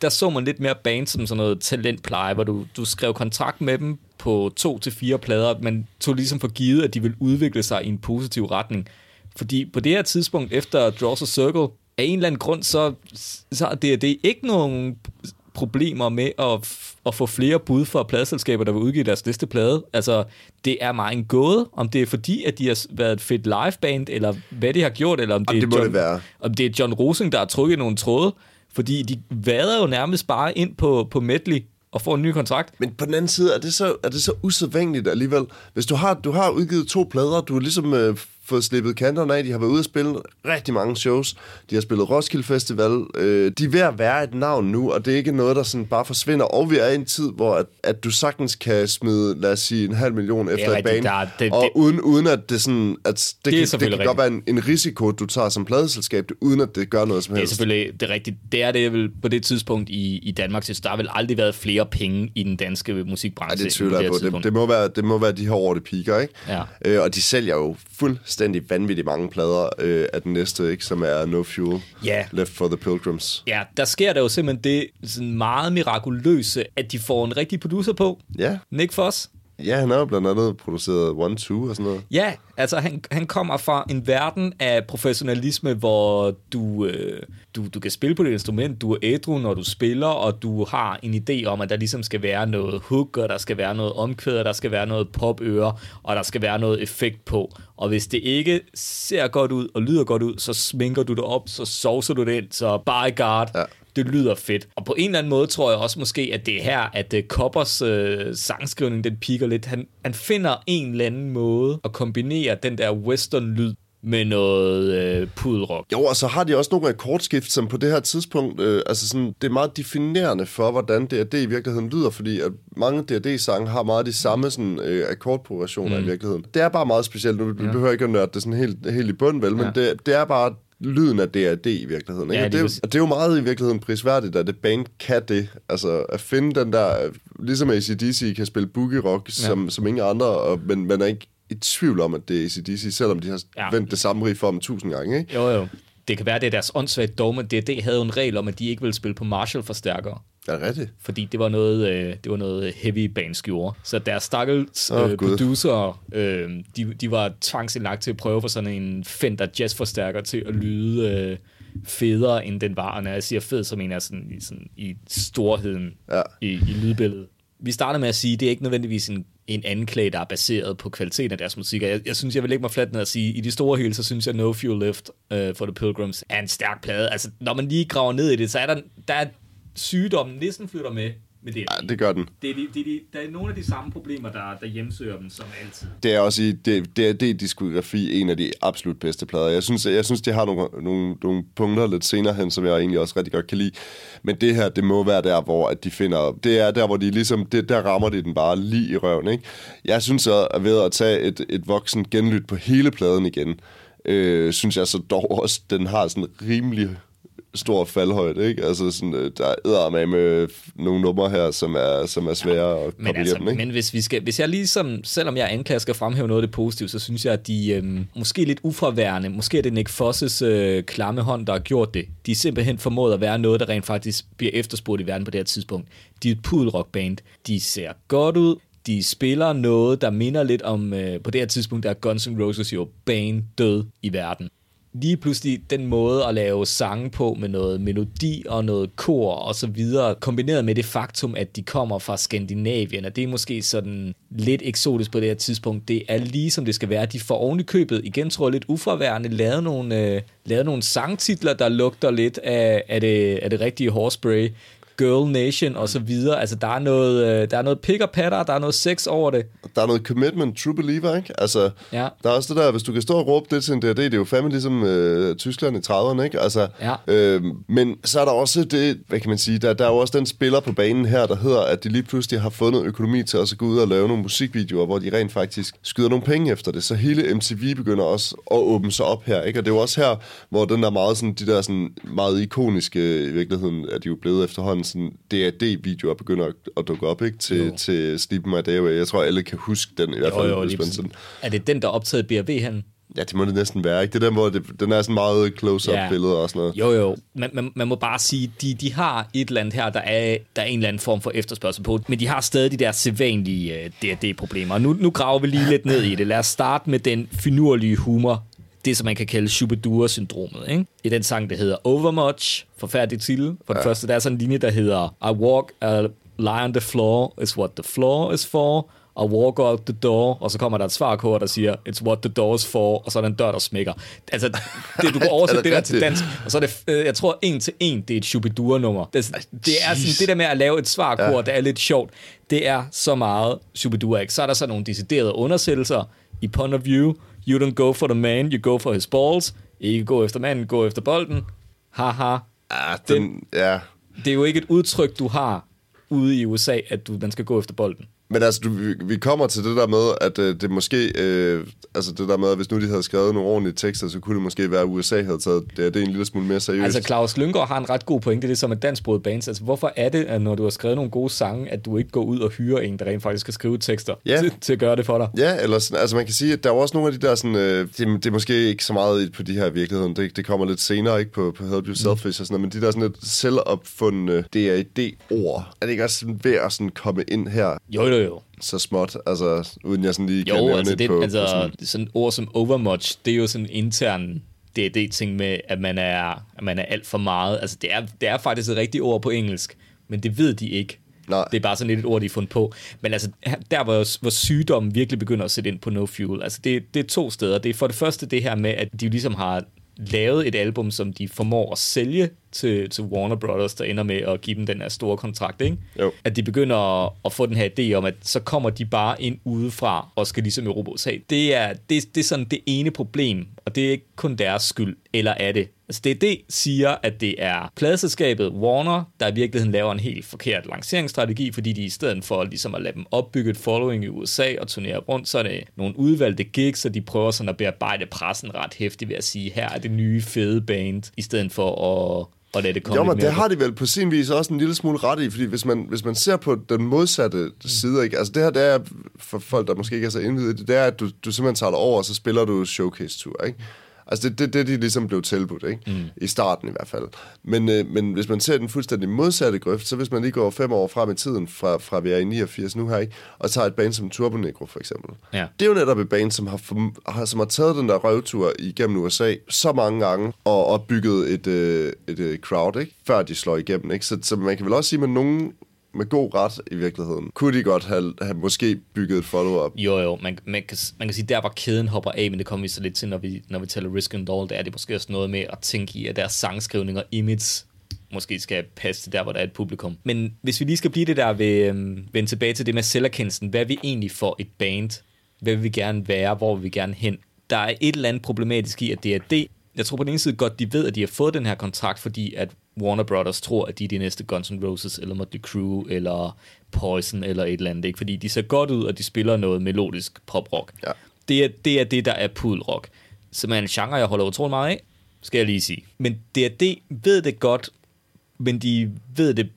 A: der så man lidt mere band som sådan noget talentpleje, hvor du, du skrev kontrakt med dem på to til fire plader, men tog ligesom for givet, at de ville udvikle sig i en positiv retning. Fordi på det her tidspunkt, efter Draws a Circle, af en eller anden grund, så, så er det, det er ikke nogen problemer med at, at få flere bud fra pladselskaber, der vil udgive deres næste plade. Altså, det er meget en gåde, om det er fordi, at de har været et fedt liveband, eller hvad de har gjort, eller om det,
B: Jamen, det
A: er John,
B: det være.
A: om det er John Rosing, der har trykket nogle tråde, fordi de vader jo nærmest bare ind på, på medley og får en ny kontrakt.
B: Men på den anden side, er det så, er det så usædvanligt alligevel? Hvis du har, du har udgivet to plader, du har ligesom øh, fået slippet kanterne af. De har været ude og spille rigtig mange shows. De har spillet Roskilde Festival. Øh, de er ved at være et navn nu, og det er ikke noget, der sådan bare forsvinder. Og vi er i en tid, hvor at, at du sagtens kan smide, lad os sige, en halv million efter et bane.
A: Der, det,
B: og
A: det,
B: uden, uden at det sådan... At det,
A: Det
B: kan, det kan godt være en, en risiko, du tager som pladeselskab, uden at det gør noget som
A: det er
B: helst.
A: selvfølgelig det er rigtigt. Det er det vel på det tidspunkt i, i Danmark. Så der har vel aldrig været flere penge i den danske musikbranche.
B: Ja, det tvivler
A: det
B: jeg på. Det, det, må være, det må være de her år, det piker, ikke?
A: Ja.
B: Øh, og de sælger jo fuldstændig vanvittigt mange plader øh, af den næste, ikke? Som er No Fuel,
A: Ja.
B: Left for the Pilgrims.
A: Ja, der sker der jo simpelthen det sådan meget mirakuløse, at de får en rigtig producer på.
B: Ja.
A: Nick Foss.
B: Ja, han har jo blandt andet produceret One Two og sådan noget.
A: Ja, altså han, han kommer fra en verden af professionalisme, hvor du, øh, du, du kan spille på dit instrument, du er ædru, når du spiller, og du har en idé om, at der ligesom skal være noget hook, og der skal være noget omkvæd, og der skal være noget popøre, og der skal være noget effekt på. Og hvis det ikke ser godt ud og lyder godt ud, så sminker du det op, så sovser du det ind, så by God,
B: Ja.
A: Det lyder fedt. Og på en eller anden måde tror jeg også måske, at det er her, at uh, Koppers uh, sangskrivning, den piker lidt. Han, han finder en eller anden måde at kombinere den der western-lyd med noget uh, pudelrock.
B: Jo, og så har de også nogle akkordskift, som på det her tidspunkt, øh, altså sådan, det er meget definerende for, hvordan D&D i virkeligheden lyder, fordi at mange D&D-sange har meget de samme sådan, øh, akkordprogressioner mm. i virkeligheden. Det er bare meget specielt, nu vi ja. behøver ikke at nørde det sådan helt, helt i bund, vel, men
A: Ja.
B: det, det er bare lyden af D&D i virkeligheden. Ikke?
A: Ja,
B: det, er
A: præcis.
B: og det er jo meget i virkeligheden prisværdigt, at det band kan det. Altså at finde den der, ligesom ACDC kan spille boogie rock, ja. som, som ingen andre, og, men man er ikke i tvivl om, at det er ACDC, selvom de har
A: Ja.
B: vendt det samme riff om tusind gange. Ikke?
A: Jo, jo. Det kan være, det er deres åndssvagt dogme. D&D havde en regel om, at de ikke ville spille på Marshall-forstærkere.
B: Er det rigtigt?
A: fordi det var noget, øh, det var noget heavy bands gjorde. Så deres stakkels øh,
B: Gud.
A: producer, øh, de, de var tvangsindlagt til at prøve for sådan en Fender jazzforstærker til at lyde øh, federe, end den var. Og når jeg siger fed, så mener jeg sådan, i, sådan, i storheden
B: Ja.
A: i, i lydbilledet. Vi starter med at sige, at det er ikke nødvendigvis en, en anklage, der er baseret på kvaliteten af deres musik. Jeg, jeg synes, jeg vil lægge mig fladt ned og sige, i de store hele, så synes jeg, No Fuel Left uh, for The Pilgrims er en stærk plade. Altså, når man lige graver ned i det, så er der, der er sygdommen næsten flytter med med det.
B: Ja, det gør den.
A: Det er, de, de, de, der er nogle af de samme problemer, der, der hjemsøger dem som altid.
B: Det er også i det, det, er, det diskografi en af de absolut bedste plader. Jeg synes, jeg synes de har nogle, nogle, nogle punkter lidt senere hen, som jeg egentlig også rigtig godt kan lide. Men det her, det må være der, hvor at de finder... Det er der, hvor de ligesom... Det, der rammer de den bare lige i røven, ikke? Jeg synes, at ved at tage et, et voksen genlyt på hele pladen igen, øh, synes jeg så dog også, den har sådan rimelig stor faldhøjde, ikke? Altså sådan, øh, der er med med nogle numre her, som er, som er svære at
A: Men,
B: komme
A: altså,
B: igennem, ikke?
A: men hvis, vi skal, hvis jeg ligesom, selvom jeg anklager, skal fremhæve noget af det positive, så synes jeg, at de øhm, måske lidt ufraværende, måske er det Nick Fosses øh, klamme hånd, der har gjort det. De er simpelthen formået at være noget, der rent faktisk bliver efterspurgt i verden på det her tidspunkt. De er et pudelrockband. De ser godt ud. De spiller noget, der minder lidt om, øh, på det her tidspunkt, der er Guns N' Roses jo bane død i verden lige pludselig den måde at lave sange på med noget melodi og noget kor og så videre, kombineret med det faktum, at de kommer fra Skandinavien, og det er måske sådan lidt eksotisk på det her tidspunkt. Det er lige som det skal være. De får oven i købet, igen tror jeg lidt ufraværende, lavet nogle, øh, lavet nogle sangtitler, der lugter lidt af, af, det, af det rigtige hårspray. Girl Nation og så videre. Altså, der er noget, øh, der er noget pick og patter, der er noget sex over det.
B: der er noget commitment, true believer, ikke? Altså,
A: Ja.
B: der er også det der, hvis du kan stå og råbe det til en DRD, det er jo fandme ligesom øh, Tyskland i 30'erne, ikke? Altså,
A: Ja.
B: øh, men så er der også det, hvad kan man sige, der, der er jo også den spiller på banen her, der hedder, at de lige pludselig har fundet økonomi til også at gå ud og lave nogle musikvideoer, hvor de rent faktisk skyder nogle penge efter det. Så hele MTV begynder også at åbne sig op her, ikke? Og det er jo også her, hvor den der meget sådan, de der sådan meget ikoniske, i virkeligheden er de jo blevet efterhånden sådan DAD-videoer begynder at, at dukke op, ikke? Til,
A: Jo.
B: til Sleep My Day Away. Jeg tror, alle kan huske den i hvert fald.
A: Jo, jo,
B: hvis man sådan,
A: Er det den, der er optaget han?
B: ja, det må det næsten være, ikke? Det er den, hvor det, den er sådan meget close-up
A: Ja.
B: billede og sådan noget.
A: Jo, jo. Man, man, man må bare sige, de, de har et eller andet her, der er, der er en eller anden form for efterspørgsel på, men de har stadig de der sædvanlige uh, D&D-problemer. Og Nu, nu graver vi lige lidt ned i det. Lad os starte med den finurlige humor, det som man kan kalde Shubidua-syndromet. Ikke? I den sang, der hedder Overmuch, forfærdelig titel. For det første, der er sådan en linje, der hedder I walk a lie on the floor is what the floor is for. I walk out the door, og så kommer der et svarkort, der siger, it's what the door is for, og så er der en dør, der smækker. Altså, det, du kan oversætte
B: Er det
A: der til dansk, og så er det, øh, jeg tror, en til en, det er et Shubidua-nummer. Det, det er sådan, det der med at lave et svarkort, ja. der er lidt sjovt, det er så meget Shubidua, ikke? Så er der så nogle deciderede undersættelser i Point of View, You don't go for the man, you go for his balls. Ikke gå efter manden, gå efter bolden. Haha.
B: Ja, den, ja.
A: Det er jo ikke et udtryk, du har ude i USA, at du, man skal gå efter bolden.
B: Men altså, du, vi- vi kommer til det der med, at øh, det måske... Øh, altså det der med, at hvis nu de havde skrevet nogle ordentlige tekster, så kunne det måske være, at USA havde taget det, det er en lille smule mere seriøst.
A: Altså, Claus Lyngård har en ret god pointe, det er som et dansksproget bands. Altså, hvorfor er det, at når du har skrevet nogle gode sange, at du ikke går ud og hyrer en, der rent faktisk skal skrive tekster
B: Ja.
A: til, til at gøre det for dig?
B: Ja, eller sådan, altså man kan sige, at der er også nogle af de der sådan, øh, det, det er måske ikke så meget på de her virkeligheden, det, det kommer lidt senere, ikke på, på Help You Selfish og sådan noget, men de der sådan lidt selvopfundne DAD-ord, er det ikke også sådan ved at sådan komme ind her
A: Jo, jo, jo.
B: så småt, altså uden jeg sådan lige kan
A: Jo,
B: nævne
A: altså,
B: et
A: det,
B: på,
A: altså
B: på sådan,
A: sådan ord som overmuch, det er jo sådan intern D&D-ting med, at man er, at man er alt for meget. Altså, det er, det er faktisk et rigtigt ord på engelsk, men det ved de ikke.
B: Nej.
A: Det er bare sådan lidt et ord, de har fundet på. Men altså, der hvor, hvor sygdommen virkelig begynder at sætte ind på No Fuel, altså det, det er to steder. Det er for det første det her med, at de jo ligesom har lavet et album, som de formår at sælge til, til Warner Brothers, der ender med at give dem den her store kontrakt, ikke?
B: Jo.
A: At de begynder at, at få den her idé om, at så kommer de bare ind udefra og skal ligesom Europa sig. Det er, det, det er sådan det ene problem, og det er ikke kun deres skyld, eller er det? Altså DD siger, at det er pladeselskabet Warner, der i virkeligheden laver en helt forkert lanceringsstrategi, fordi de i stedet for ligesom at lade dem opbygge et following i USA og turnere rundt, så er det nogle udvalgte gigs, og de prøver sådan at bearbejde pressen ret hæftigt ved at sige, her er det nye fede band, i stedet for at, at lade det komme
B: Jo, men det har de vel på sin vis også en lille smule ret i, fordi hvis man, hvis man ser på den modsatte side, ikke? altså det her, det er, for folk, der måske ikke er så indvidet, det det er, at du, du simpelthen tager dig over, og så spiller du showcase-tur, ikke? Altså det det, det, de ligesom blev tilbudt, ikke? Mm. I starten i hvert fald. Men, øh, men hvis man ser den fuldstændig modsatte grøft, så hvis man lige går fem år frem i tiden, fra, fra vi er i 89 nu her, ikke? Og tager et band som Turbo Negro for eksempel.
A: Ja.
B: Det er jo netop et band, som har, har, som har taget den der røvtur igennem USA så mange gange, og opbygget et, øh, et øh, crowd, ikke? før de slår igennem. Ikke? Så, så man kan vel også sige, med nogen med god ret i virkeligheden, kunne de godt have, have måske bygget et follow-up.
A: Jo, jo, man, man, kan, man kan sige, der hvor kæden hopper af, men det kommer vi så lidt til, når vi, når vi taler Risk and Doll, der er det måske også noget med at tænke i, at deres sangskrivning og image måske skal passe til der, hvor der er et publikum. Men hvis vi lige skal blive det der ved, øhm, vende tilbage til det med selverkendelsen, hvad er vi egentlig for et band? Hvad vil vi gerne være? Hvor vil vi gerne hen? Der er et eller andet problematisk i, at det er det. Jeg tror på den ene side godt, de ved, at de har fået den her kontrakt, fordi at Warner Brothers tror, at de er de næste Guns N' Roses, eller Motley Crue, eller Poison, eller et eller andet. Ikke? Fordi de ser godt ud, og de spiller noget melodisk poprock.
B: Ja.
A: Det, er, det er det, der er pudelrock. Som er en genre, jeg holder utrolig meget af, skal jeg lige sige. Men det ved det godt, men de ved det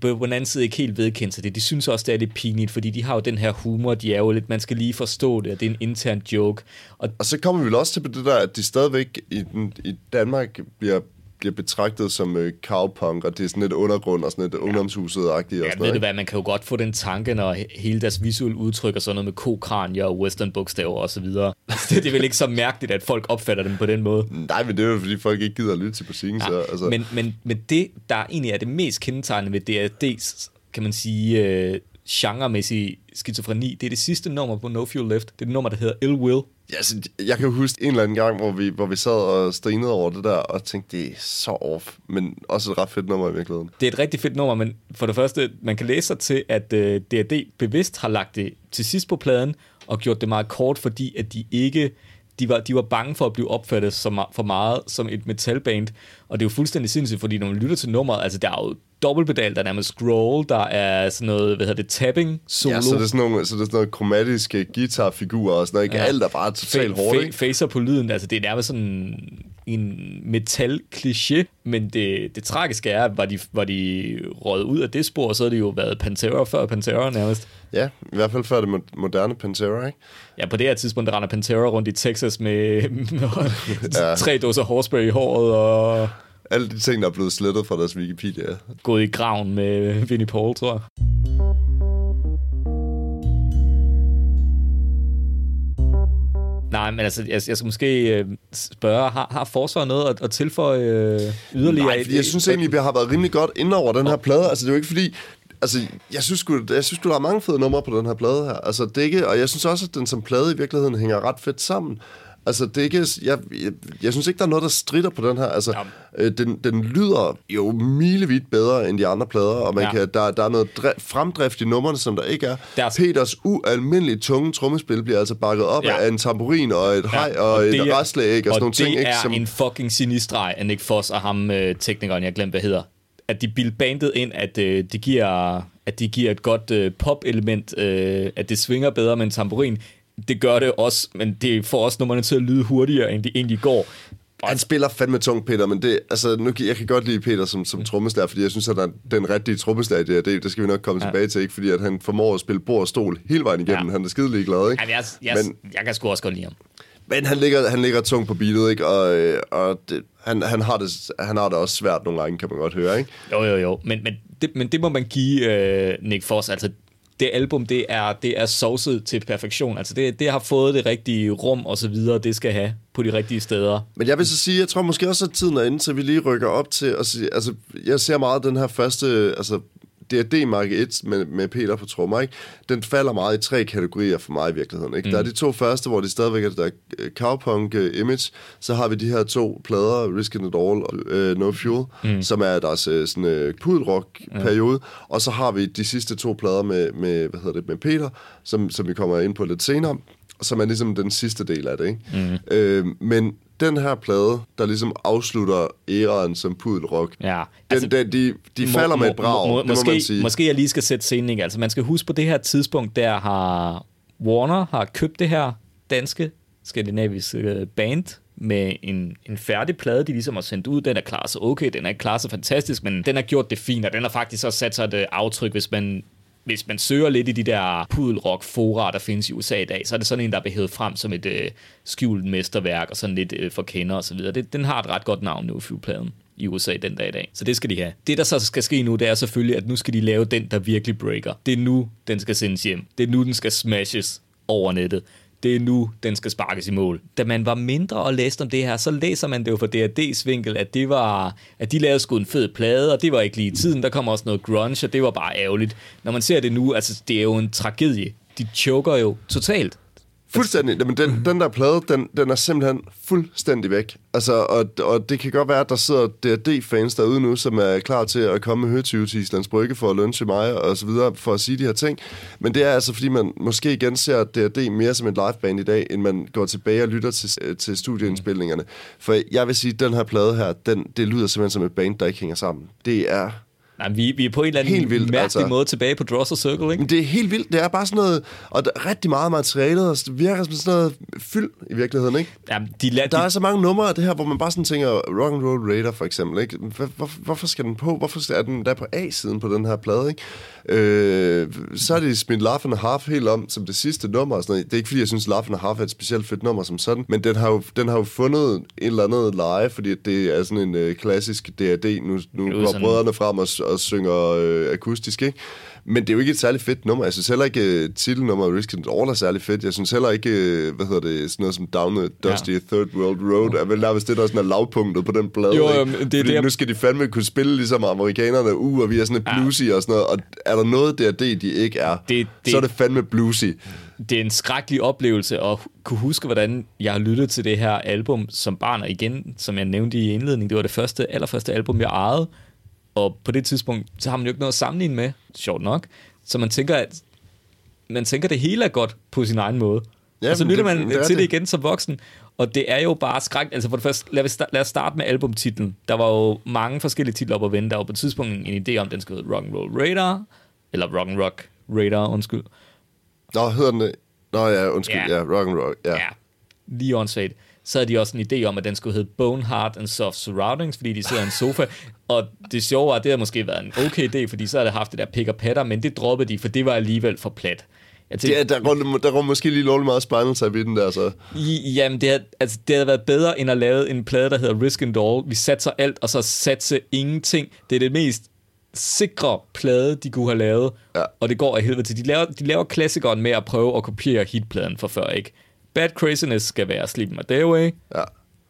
A: på den anden side ikke helt vedkendt sig det. De synes også, det er lidt pinligt, fordi de har jo den her humor, de er jo lidt, man skal lige forstå det, og det er en intern joke. Og
B: Og så kommer vi vel også til det der, at de stadigvæk i, den, i Danmark bliver bliver betragtet som øh, cowpunk, og det er sådan lidt undergrund og sådan lidt ja. ungdomshuset-agtigt. Og
A: Ja,
B: sådan
A: ved du hvad, man kan jo godt få den tanke, når he- hele deres visuelle udtryk og sådan noget med kokranier og western bogstaver og så videre. det er vel ikke så mærkeligt, at folk opfatter dem på den måde.
B: Nej, men det er jo fordi, folk ikke gider at lytte til musikken. Ja, så, altså,
A: Men, men, men det, der egentlig er det mest kendetegnende ved DRD's, kan man sige, øh, genremæssige skizofreni, det er det sidste nummer på No Fuel Left. Det er det nummer, der hedder Ill Will.
B: Altså, jeg kan jo huske en eller anden gang, hvor vi, hvor vi sad og strinede over det der, og tænkte, det er så off, men også et ret fedt nummer i virkeligheden.
A: Det er et rigtig fedt nummer, men for det første, man kan læse sig til, at øh, D&D bevidst har lagt det til sidst på pladen, og gjort det meget kort, fordi at de ikke de var, de var bange for at blive opfattet som, for meget som et metalband, og det er jo fuldstændig sindssygt, fordi når man lytter til nummeret, altså der er jo dobbeltpedal, der er nærmest scroll, der er sådan noget, hvad hedder det, tapping solo.
B: Ja, så det er sådan nogle, så det er sådan noget kromatiske guitarfigurer og sådan noget. Ikke
A: Ja.
B: alt er bare totalt hårdt,
A: fa- facer på lyden, altså det er nærmest sådan en metal-kliché, men det, det tragiske er, at var de, var de røget ud af det spor, så havde det jo været Pantera før Pantera nærmest.
B: Ja, i hvert fald før det mo- moderne Pantera, ikke?
A: Ja, på det her tidspunkt, der render Pantera rundt i Texas med, med
B: Ja.
A: tre dåser hårspray i håret og
B: Alle de ting, der er blevet slettet fra deres Wikipedia.
A: gået i graven med Vinnie Paul, tror jeg. Nej, men altså, jeg, jeg skal måske øh, spørge, har, har forsvaret noget at, at tilføje øh, yderligere?
B: Nej, fordi jeg synes egentlig, vi har været rimelig godt inde over den her plade. Altså, det er jo ikke fordi... Altså, jeg synes, sgu, jeg synes der er mange fede numre på den her plade her. Altså, det ikke, og jeg synes også, at den som plade i virkeligheden hænger ret fedt sammen. Altså, det er ikke, jeg, jeg, jeg synes ikke, der er noget, der strider på den her. Altså,
A: Ja.
B: øh, den, den lyder jo milevidt bedre end de andre plader, og man
A: Ja.
B: ja. kan, der, der er noget dre- fremdrift i numrene, som der ikke er.
A: Deres-
B: Peters ualmindelige tunge trommespil bliver altså bakket op
A: Ja.
B: ja. af en tamburin og et hej og,
A: det
B: et
A: er-
B: restlæg og, sådan nogle
A: det
B: ting. Ikke,
A: er
B: som,
A: en fucking sinistreg af Nick Foss og ham, øh, teknikeren, jeg glemte, hvad hedder. At de bandet ind, at øh, det giver, at de giver et godt øh, pop-element, øh, at det svinger bedre med en tamburin. Det gør det også, men det får også nummerne til at lyde hurtigere, end de egentlig går.
B: Han spiller fandme tungt, Peter, men det, altså, nu, jeg kan godt lide Peter som, som trommeslager, fordi jeg synes, at han er den rigtige trommeslager i det her. Det, det skal vi nok komme
A: Ja.
B: ja. tilbage til, ikke? fordi at han formår at spille bord og stol hele vejen igennem.
A: Ja.
B: Ja. Han er skide ligeglad, ikke?
A: Jamen, jeg, jeg,
B: Men-
A: jeg kan sgu også godt lide ham.
B: Men han ligger, han ligger tungt på beatet, ikke? Og, øh, og det, han, han, har det, han har det også svært nogle gange, kan man godt høre, ikke?
A: Jo, jo, jo. Men, men, det, men det må man give øh, Nick Foss. Altså, det album, det er, det er sovset til perfektion. Altså, det, det har fået det rigtige rum og så videre, det skal have på de rigtige steder.
B: Men jeg vil så sige, jeg tror måske også, at tiden er inde, så vi lige rykker op til at sige, altså, jeg ser meget den her første, altså, D&D Mark 1 med, med Peter på trommer, ikke? Den falder meget i tre kategorier for mig i virkeligheden, ikke? Mm. Der er de to første, hvor det stadigvæk er det der øh, cowpunk uh, image. Så har vi de her to plader, Risk It All og uh, No Fuel, mm. som er deres uh, sådan, uh, pudelrock-periode. Mm. Og så har vi de sidste to plader med, med hvad hedder det, med Peter, som, som vi kommer ind på lidt senere, som er ligesom den sidste del af det, ikke? Mm. Øh, men den her plade, der ligesom afslutter æraen som pudelrock,
A: Ja,
B: altså, den, den, de, de falder med et brag,
A: må, må,
B: det må
A: måske,
B: man sige.
A: Måske jeg lige skal sætte scenen, ikke? Altså, man skal huske på det her tidspunkt, der har Warner har købt det her danske skandinaviske øh, band med en, en færdig plade, de ligesom har sendt ud. Den er klar så okay, den er klar så fantastisk, men den har gjort det fint, og den har faktisk også sat sig et øh, aftryk, hvis man hvis man søger lidt i de der pudelrock fora der findes i USA i dag, så er det sådan en, der er behævet frem som et øh, skjult mesterværk, og sådan lidt øh, for kender og så videre. Det, den har et ret godt navn nu, Fuel-pladen i USA den dag i dag. Så det skal de have. Det, der så skal ske nu, det er selvfølgelig, at nu skal de lave den, der virkelig breaker. Det er nu, den skal sendes hjem. Det er nu, den skal smashes over nettet. Det er nu, den skal sparkes i mål. Da man var mindre og læste om det her, så læser man det jo fra D&D's vinkel, at, det var, at de lavede sgu en fed plade, og det var ikke lige i tiden. Der kom også noget grunge, og det var bare ærgerligt. Når man ser det nu, altså det er jo en tragedie. De choker jo totalt.
B: Fuldstændig. Jamen, den, den der plade, den, den er simpelthen fuldstændig væk. Altså, og, og det kan godt være, at der sidder D&D-fans derude nu, som er klar til at komme med høtyve til Islands Brygge for at lunsche mig og så videre, for at sige de her ting. Men det er altså, fordi man måske igen ser D&D mere som en liveband i dag, end man går tilbage og lytter til, til studieindspilningerne. For jeg vil sige, at den her plade her, den, det lyder simpelthen som et band, der ikke hænger sammen. Det er
A: Nej, vi, vi er på en eller anden
B: Helt vildt,
A: mærkelig
B: altså.
A: måde tilbage på Drawser Circle, ikke?
B: Men det er helt vildt. Det er bare sådan noget... Og der er rigtig meget materialet, og det virker som sådan noget fyld i virkeligheden, ikke?
A: Jamen, de, la-
B: Der
A: de,
B: er så mange numre af det her, hvor man bare sådan tænker, Rock and Roll Raider for eksempel, ikke? Hvor, hvor, hvorfor skal den på? Hvorfor er den der på A-siden på den her plade, ikke? Øh, så er det smidt Laugh and a Half helt om som det sidste nummer og sådan noget. Det er ikke fordi, jeg synes, Laugh and a Half er et specielt fedt nummer som sådan, men den har jo, den har jo fundet en eller andet leje, fordi det er sådan en øh, klassisk D&D. Nu, nu går brødrene frem og, og synger øh, akustisk, ikke? Men det er jo ikke et særligt fedt nummer. Jeg synes heller ikke, uh, titelnummeret Risk It All er særlig fedt. Jeg synes heller ikke, uh, hvad hedder det, sådan noget som Down the Dusty
A: Ja.
B: Third World Road er vel nærmest det, der sådan er lavpunktet på den plade.
A: Jo, jo, det er det, jeg-
B: nu skal de fandme kunne spille ligesom amerikanerne, uh, og vi er sådan et
A: Ja.
B: bluesy og sådan noget. Og er der noget der, det de ikke er,
A: Det- det-
B: så er det fandme bluesy.
A: det er en skrækkelig oplevelse at kunne huske, hvordan jeg har lyttet til det her album som barn, og igen, som jeg nævnte i indledningen, det var det første, allerførste album, jeg ejede, og på det tidspunkt, så har man jo ikke noget at sammenligne med, sjovt nok, så man tænker, at man tænker, at det hele er godt på sin egen måde. Ja, og så lytter
B: det-
A: man
B: det er
A: til det
B: det.
A: igen som voksen, og det er jo bare skræk. Altså for det første, lad sta- lad os starte med albumtitlen. Der var jo mange forskellige titler op at vende. Der var på et tidspunkt en idé om, den skulle hedde Rock and Roll Radar, eller Rock and Rock Radar, undskyld.
B: Nå, hedder den det? Nå ja, undskyld,
A: Ja.
B: ja, rock and roll, ja.
A: Ja, lige åndssvagt. Så havde de også en idé om, at den skulle hedde Bone Hard and Soft Surroundings, fordi de sidder i en sofa. Og det sjove var, at det havde måske været en okay idé, fordi så havde det haft det der pick og patter, men det droppede de, for det var alligevel for plat. Jeg tænkte,
B: er, der, går, der går måske lige lovligt meget Spinal i den der, så...
A: I- Jamen, det havde, altså, det havde været bedre, end at lave en plade, der hedder Risk and All. Vi satser alt, og så satse ingenting. Det er det mest sikre plade, de kunne have lavet,
B: Ja.
A: og det går af helvede til. De laver, de laver klassikeren med at prøve at kopiere hitpladen for før, ikke? Bad Craziness skal være Sleep My Day Away.
B: Ja.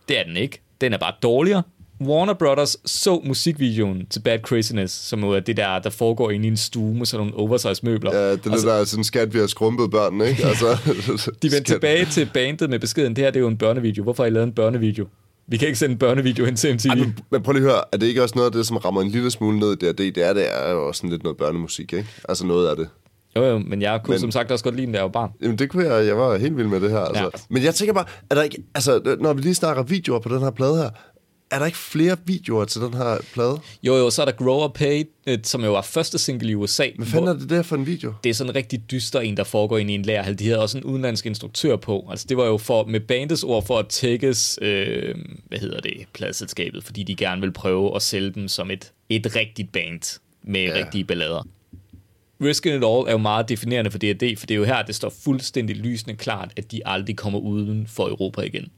A: Det er den ikke. Den er bare dårligere. Warner Brothers så musikvideoen til Bad Craziness, som er det der, der foregår inde i en stue med sådan nogle oversized møbler.
B: Ja, det er det der sådan skat, vi har skrumpet børnene, ikke? Altså,
A: De vendte tilbage til bandet med beskeden, det her det er jo en børnevideo. Hvorfor har I lavet en børnevideo? Vi kan ikke sende en børnevideo hen til MTV.
B: Ej, men, men prøv lige at høre, er det ikke også noget af det, som rammer en lille smule ned i det, det er, det er jo også sådan lidt noget børnemusik, ikke? Altså noget af det.
A: Jo, jo, men jeg kunne
B: Men-
A: som sagt også godt lide den, da jeg var barn.
B: Jamen det kunne jeg, jeg var helt vild med det her. Altså.
A: Ja.
B: Men jeg tænker bare, er der ikke, altså når vi lige snakker videoer på den her plade her, er der ikke flere videoer til den her plade?
A: Jo, jo, så er der Grow Up Pay, øh, som jo var første single i USA.
B: Hvad fanden er det der for en video?
A: det er sådan en rigtig dyster en, der foregår ind i en lærhal. De havde også en udenlandsk instruktør på. Altså det var jo for, med bandets ord for at tækkes, øh, hvad hedder det, pladselskabet, fordi de gerne vil prøve at sælge dem som et, et rigtigt band med ja. rigtige ballader. Risking It All er jo meget definerende for D&D, for det er jo her, det står fuldstændig lysende klart, at de aldrig kommer uden for Europa igen.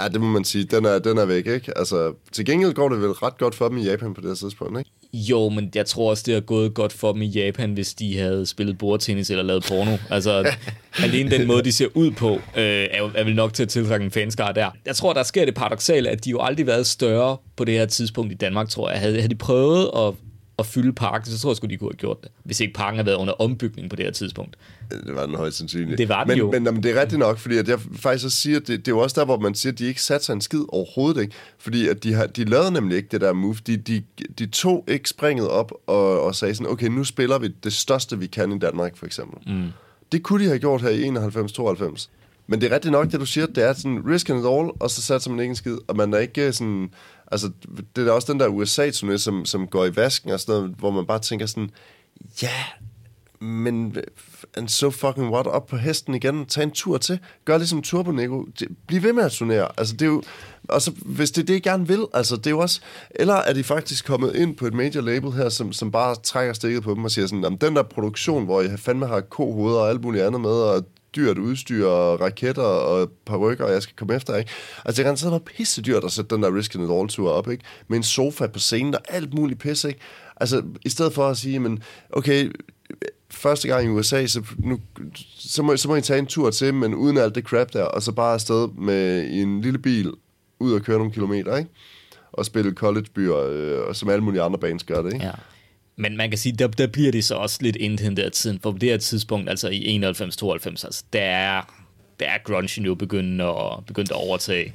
B: Ja, det må man sige. Den er, den er væk, ikke? Altså, til gengæld går det vel ret godt for dem i Japan på det her tidspunkt, ikke?
A: Jo, men jeg tror også, det har gået godt for dem i Japan, hvis de havde spillet bordtennis eller lavet porno. Altså, alene den måde, de ser ud på, øh, er, jo, er vel nok til at tiltrække en fanskare der. Jeg tror, der sker det paradoxale, at de jo aldrig været større på det her tidspunkt i Danmark, tror jeg. Havde, havde de prøvet at, at fylde parken, så tror jeg sgu, de kunne have gjort det. Hvis ikke parken havde været under ombygning på det her tidspunkt.
B: Det var den højst sandsynligt.
A: Det var den
B: men,
A: jo.
B: Men, men, det er rigtigt nok, fordi at jeg faktisk også siger, det, det er jo også der, hvor man siger, at de ikke satte sig en skid overhovedet, ikke? Fordi at de, har, de lavede nemlig ikke det der move. De, de, de tog ikke springet op og, og sagde sådan, okay, nu spiller vi det største, vi kan i Danmark, for eksempel. Mm. Det kunne de have gjort her i 91-92. Men det er rigtigt nok, det du siger, det er sådan risk and all, og så satser man ikke en skid, og man er ikke sådan... Altså, det er også den der USA-turné, som, som går i vasken og sådan noget, hvor man bare tænker sådan, ja, men and so fucking what, op på hesten igen, tag en tur til, gør ligesom Turbo Nico, bliv ved med at turnere, altså det er jo, og så, hvis det er det, I gerne vil, altså det er jo også, eller er de faktisk kommet ind på et major label her, som, som bare trækker stikket på dem og siger sådan, den der produktion, hvor I fandme har kohoveder og alt muligt andet med, og dyrt udstyr og raketter og parrykker, og jeg skal komme efter, ikke? Altså, det kan sidde være pisse dyrt at sætte den der Risk in It All tour op, ikke? Med en sofa på scenen og alt muligt pisse, ikke? Altså, i stedet for at sige, men okay, første gang i USA, så, nu, så, må, så må I tage en tur til, men uden alt det crap der, og så bare afsted med i en lille bil, ud og køre nogle kilometer, ikke? Og spille collegebyer, øh, og som alle mulige andre bands gør det, ikke?
A: Ja. Men man kan sige, der, der bliver det så også lidt inden der tiden, for på det her tidspunkt, altså i 91-92, altså, der er, der er grunge jo begyndt at, begyndt at overtage.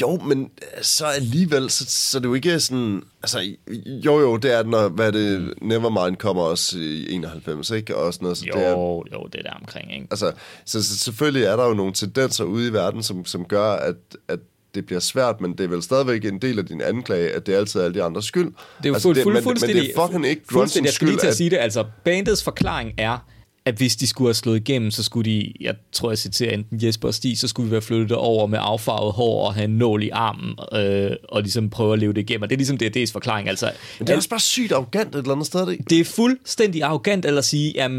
B: Jo, men øh, så alligevel, så, så er det jo ikke sådan... Altså, jo jo, det er når, hvad er det, Nevermind kommer også i 91, ikke? Og sådan noget, så
A: Jo,
B: det er,
A: jo, det er der omkring, ikke?
B: altså, så, så selvfølgelig er der jo nogle tendenser ude i verden, som, som gør, at, at det bliver svært, men det er vel stadigvæk en del af din anklage, at det er altid alle de andres skyld.
A: Det er jo
B: altså,
A: fuld,
B: det,
A: fuld,
B: men,
A: fuldstændig,
B: men det er fucking ikke
A: Jeg skal lige
B: skyld,
A: til at
B: at,
A: sige det, altså bandets forklaring er, at hvis de skulle have slået igennem, så skulle de, jeg tror jeg citerer enten Jesper og Stig, så skulle vi være flyttet over med affarvet hår og have en nål i armen, øh, og ligesom prøve at leve det igennem. Og det er ligesom DRD's forklaring. Altså,
B: men det er også bare sygt arrogant et eller andet sted, ikke?
A: det er fuldstændig arrogant at sige, at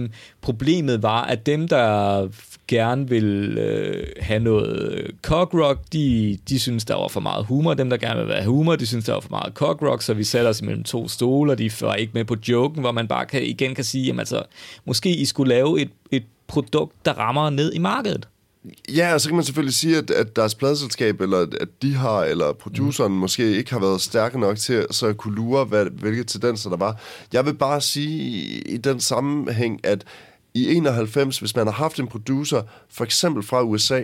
A: problemet var, at dem, der gerne vil øh, have noget cockrock, de, de synes, der var for meget humor. Dem, der gerne vil være humor, de synes, der var for meget cockrock, så vi satte os imellem to stole, og de var ikke med på joken, hvor man bare kan, igen kan sige, jamen altså, måske I skulle lave et, et produkt, der rammer ned i markedet.
B: Ja, og så kan man selvfølgelig sige, at, at deres pladselskab, eller at de har, eller produceren mm. måske ikke har været stærke nok til så at kunne lure, hvad, hvilke tendenser der var. Jeg vil bare sige i den sammenhæng, at i 91, hvis man har haft en producer, for eksempel fra USA,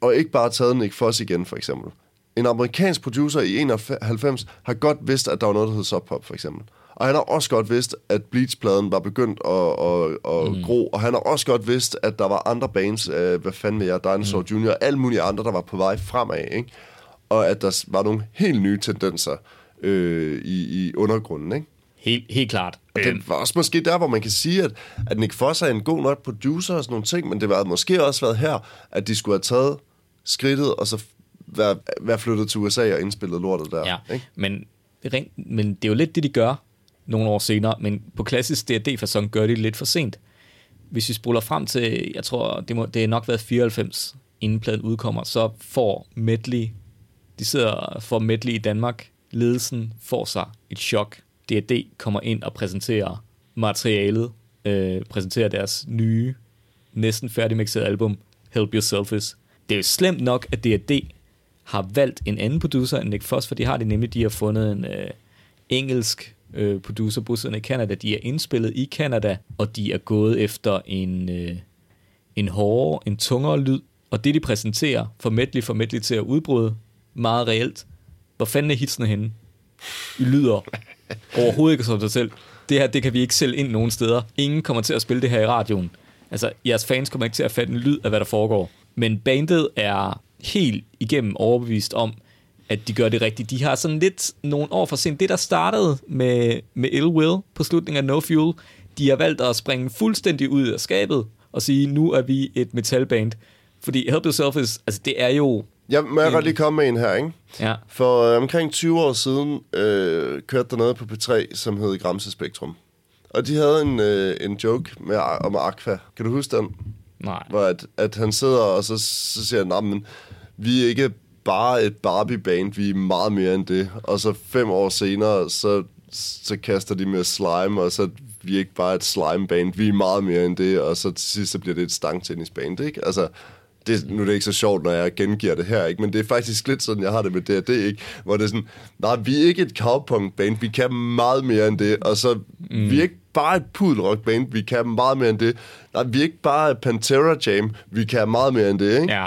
B: og ikke bare taget Nick Foss igen, for eksempel. En amerikansk producer i 91 har godt vidst, at der var noget, der hed Sub Pop, for eksempel. Og han har også godt vidst, at Bleach-pladen var begyndt at, at, at mm. gro, og han har også godt vidst, at der var andre bands, øh, hvad fanden ved jeg, Dinosaur mm. Jr., og alle mulige andre, der var på vej fremad, ikke? Og at der var nogle helt nye tendenser øh, i, i undergrunden, ikke?
A: Helt, helt klart.
B: Og det var også måske der, hvor man kan sige, at, at Nick Foss er en god nok producer og sådan nogle ting, men det var måske også været her, at de skulle have taget skridtet, og så være, være flyttet til USA og indspillet lortet der.
A: Ja,
B: Ikke?
A: men, men det er jo lidt det, de gør nogle år senere, men på klassisk D&D-fasong gør de det lidt for sent. Hvis vi spoler frem til, jeg tror, det, må, det er nok været 94, inden pladen udkommer, så får Medley, de sidder for Medley i Danmark, ledelsen får sig et chok. D&D kommer ind og præsenterer materialet, øh, præsenterer deres nye, næsten færdigmixede album, Help Yourself Is. Det er jo slemt nok, at D&D har valgt en anden producer end Nick Foss, for de har det nemlig, de har fundet en øh, engelsk øh, producer bosiddende i Canada. De er indspillet i Canada, og de er gået efter en, øh, en hårdere, en tungere lyd. Og det, de præsenterer formentlig formentlig til at udbryde, meget reelt. Hvor fanden er hitsene henne? I lyder overhovedet ikke som sig selv. Det her, det kan vi ikke sælge ind nogen steder. Ingen kommer til at spille det her i radioen. Altså, jeres fans kommer ikke til at fatte en lyd af, hvad der foregår. Men bandet er helt igennem overbevist om, at de gør det rigtigt. De har sådan lidt nogle år for sent. Det, der startede med, med Ill Will på slutningen af No Fuel, de har valgt at springe fuldstændig ud af skabet og sige, nu er vi et metalband. Fordi Help Yourself is, altså det er jo...
B: Ja, må jeg godt lige komme med en her, ikke?
A: Ja.
B: For øh, omkring 20 år siden øh, kørte der noget på P3, som hed Gramse Spektrum. Og de havde en, øh, en joke med, om Aqua. Kan du huske den?
A: Nej.
B: Hvor at, at han sidder, og så, så siger han, men vi er ikke bare et Barbie-band, vi er meget mere end det. Og så fem år senere, så, så kaster de med slime, og så vi er ikke bare et slime-band, vi er meget mere end det. Og så til sidst, så bliver det et stangtennis-band, ikke? Altså, det, nu er det ikke så sjovt, når jeg gengiver det her, ikke? men det er faktisk lidt sådan, jeg har det med D&D, ikke? hvor det er sådan, nej, vi er ikke et cowpunk-band, vi kan meget mere end det, og så, mm. vi er ikke bare et pudelrock-band, vi kan meget mere end det. Nej, vi er ikke bare Pantera Jam, vi kan meget mere end det, ikke?
A: Ja,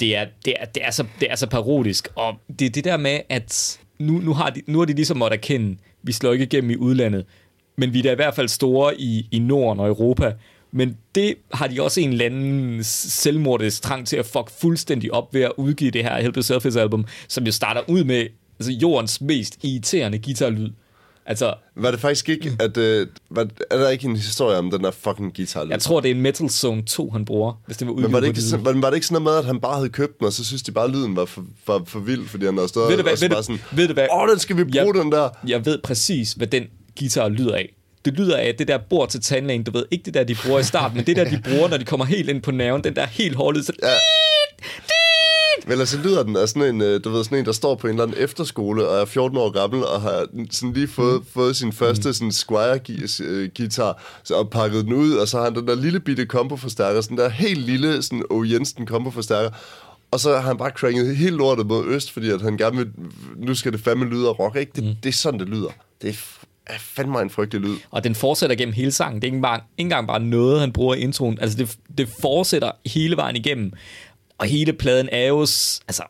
A: det er, det er, det er, så, det er så parodisk, og det er det der med, at nu, nu, har de, nu har de ligesom måttet erkende, vi slår ikke igennem i udlandet, men vi er da i hvert fald store i, i Norden og Europa, men det har de også en eller anden selvmordisk trang til at fuck fuldstændig op ved at udgive det her Help Yourself album, som jo starter ud med altså, jordens mest irriterende guitarlyd. Altså,
B: var det faktisk ikke, at... Øh, var, er der ikke en historie om den der fucking guitar?
A: Jeg tror, det er en Metal Zone 2, han bruger, hvis det var
B: Men var det, ikke, så, var, var det ikke sådan noget med, at han bare havde købt den, og så synes de bare, at lyden var for, for, for vild, fordi han havde stået
A: ved du hvad,
B: og så
A: ved
B: bare sådan,
A: ved du hvad?
B: åh, den skal vi bruge,
A: jeg,
B: den der.
A: Jeg ved præcis, hvad den guitar lyder af. Det lyder af det der bord til tandlægen, du ved, ikke det der, de bruger i starten, men det der, de bruger, når de kommer helt ind på nerven, den der helt hårde lyd, så... Ja.
B: Vel, så lyder den af sådan en, øh, du ved, sådan en, der står på en eller anden efterskole og er 14 år gammel og har sådan lige fået, mm. fået sin første sådan Squire-guitar og pakket den ud, og så har han den der lille bitte komboforstærker, sådan der helt lille sådan O. Jensen komboforstærker, og så har han bare cranket helt lortet mod øst, fordi at han gerne vil, nu skal det fandme lyde af rock, ikke? Det, mm. det er sådan, det lyder. Det er er fandme en frygtelig lyd.
A: Og den fortsætter gennem hele sangen. Det er ikke, bare, ikke engang bare noget, han bruger i introen. Altså, det, det fortsætter hele vejen igennem. Og hele pladen er jo... Altså,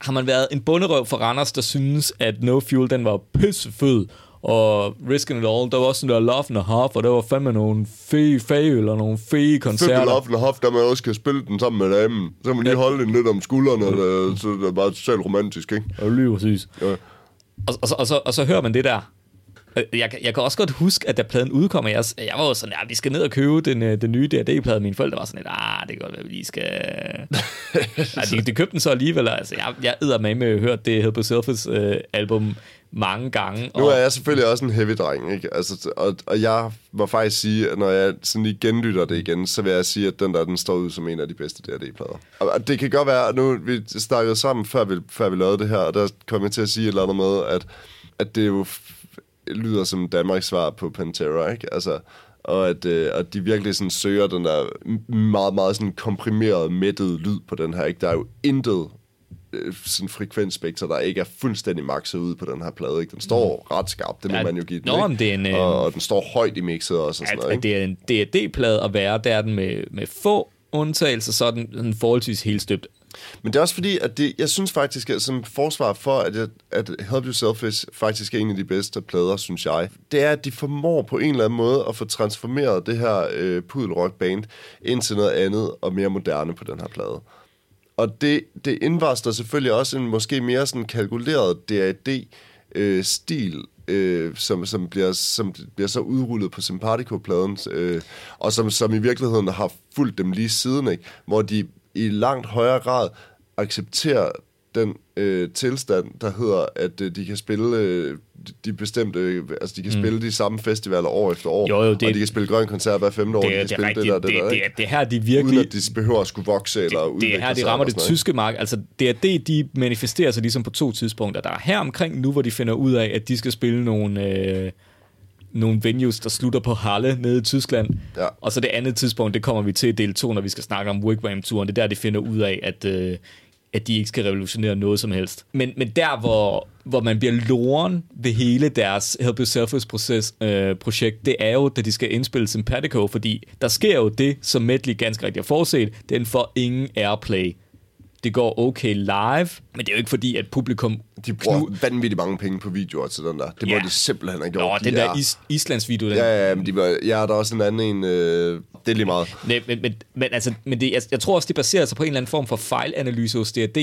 A: har man været en bunderøv for Randers, der synes, at No Fuel, den var pissefed, og Risk It All, der var også sådan der Love and a Half, og der var fandme nogle fede fage, eller nogle fede koncerter.
B: Fedt Love and a Half, der man også kan spille den sammen med damen. Så man lige holde den lidt om skuldrene, og det, så det er bare totalt romantisk, ikke?
A: Ja, lige præcis. Ja. Og, og, så, og, så, og så hører man det der, jeg, jeg kan også godt huske, at da pladen udkom, jeg, jeg var jo sådan, ja, vi skal ned og købe den, øh, den nye D&D-plade. Mine forældre var sådan lidt, ah, det kan godt være, vi lige skal... ja, de, de købte den så alligevel. Altså, jeg, jeg æder med med at høre det Help Yourself's øh, album mange gange.
B: Nu er jeg selvfølgelig også en heavy dreng, ikke? Altså, og, og jeg må faktisk sige, at når jeg sådan lige genlytter det igen, så vil jeg sige, at den der, den står ud som en af de bedste D&D-plader. Og det kan godt være, at nu vi snakkede sammen, før vi, før vi lavede det her, og der kom jeg til at sige et eller andet med, at, at det er jo lyder som Danmarks svar på Pantera, ikke? Altså, og at, øh, at de virkelig sådan søger den der meget, meget sådan komprimeret, mættet lyd på den her, ikke? Der er jo intet øh, sådan frekvensspekter, der ikke er fuldstændig makset ud på den her plade. Ikke? Den står mm. ret skarpt, det må ja, man jo give den. Nå, det er en, og, øh, og den står højt i mixet også. Og sådan noget,
A: ikke? Det er en DAD-plade at være, der er den med, med få undtagelser, så er den, den forholdsvis helt støbt.
B: Men det er også fordi, at det, jeg synes faktisk, at som forsvar for, at, jeg, at Help Yourself is faktisk er en af de bedste plader, synes jeg, det er, at de formår på en eller anden måde at få transformeret det her øh, pudelrock-band ind til noget andet og mere moderne på den her plade. Og det, det indvarsler selvfølgelig også en måske mere sådan kalkuleret DAD-stil, øh, øh, som, som, bliver, som bliver så udrullet på Sympatico-pladen, øh, og som, som i virkeligheden har fulgt dem lige siden, ikke? hvor de i langt højere grad accepterer den øh, tilstand, der hedder, at øh, de kan spille øh, de bestemte, øh, altså de kan mm. spille de samme festivaler år efter år,
A: jo, jo, det,
B: og de kan spille grøn koncert hver femte år, det, de kan
A: det,
B: spille
A: det,
B: det, det der, det,
A: det,
B: der,
A: det, det, det her, de virkelig...
B: Uden at de behøver at skulle vokse eller
A: det, udvikle Det er her, de rammer det tyske mark. Altså, det er det, de manifesterer sig ligesom på to tidspunkter. Der er her omkring nu, hvor de finder ud af, at de skal spille nogle... Øh, nogle venues, der slutter på Halle nede i Tyskland. Ja. Og så det andet tidspunkt, det kommer vi til i del 2, når vi skal snakke om Wigwam-turen. Det er der, de finder ud af, at øh, at de ikke skal revolutionere noget som helst. Men, men der, hvor, hvor man bliver loren ved hele deres Help Yourself-proces, øh, projekt, det er jo, da de skal indspille Sympatico, fordi der sker jo det, som Medley ganske rigtigt har forudset, den får ingen airplay det går okay live, men det er jo ikke fordi, at publikum...
B: De bruger knu... vanvittigt mange penge på videoer til den der. Det må ja. de simpelthen have gjort.
A: Nå, den de der is- Islands video. Den...
B: Ja, ja, men de var, ja, der er også en anden en. Øh, det er lige meget.
A: Nej, men, men, men, altså, men det, jeg, jeg tror også, det baserer sig på en eller anden form for fejlanalyse hos D&D,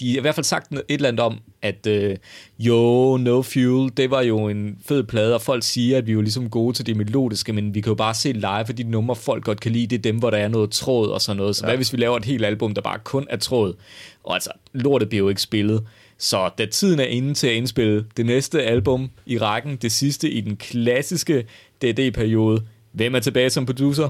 A: de har i hvert fald sagt et eller andet om, at øh, jo, No Fuel, det var jo en fed plade, og folk siger, at vi er jo ligesom gode til det melodiske, men vi kan jo bare se live, for de numre, folk godt kan lide, det er dem, hvor der er noget tråd og sådan noget. Så ja. hvad hvis vi laver et helt album, der bare kun er tråd? Og altså, lortet bliver jo ikke spillet. Så da tiden er inde til at indspille det næste album i rækken, det sidste i den klassiske DD-periode, hvem er tilbage som producer?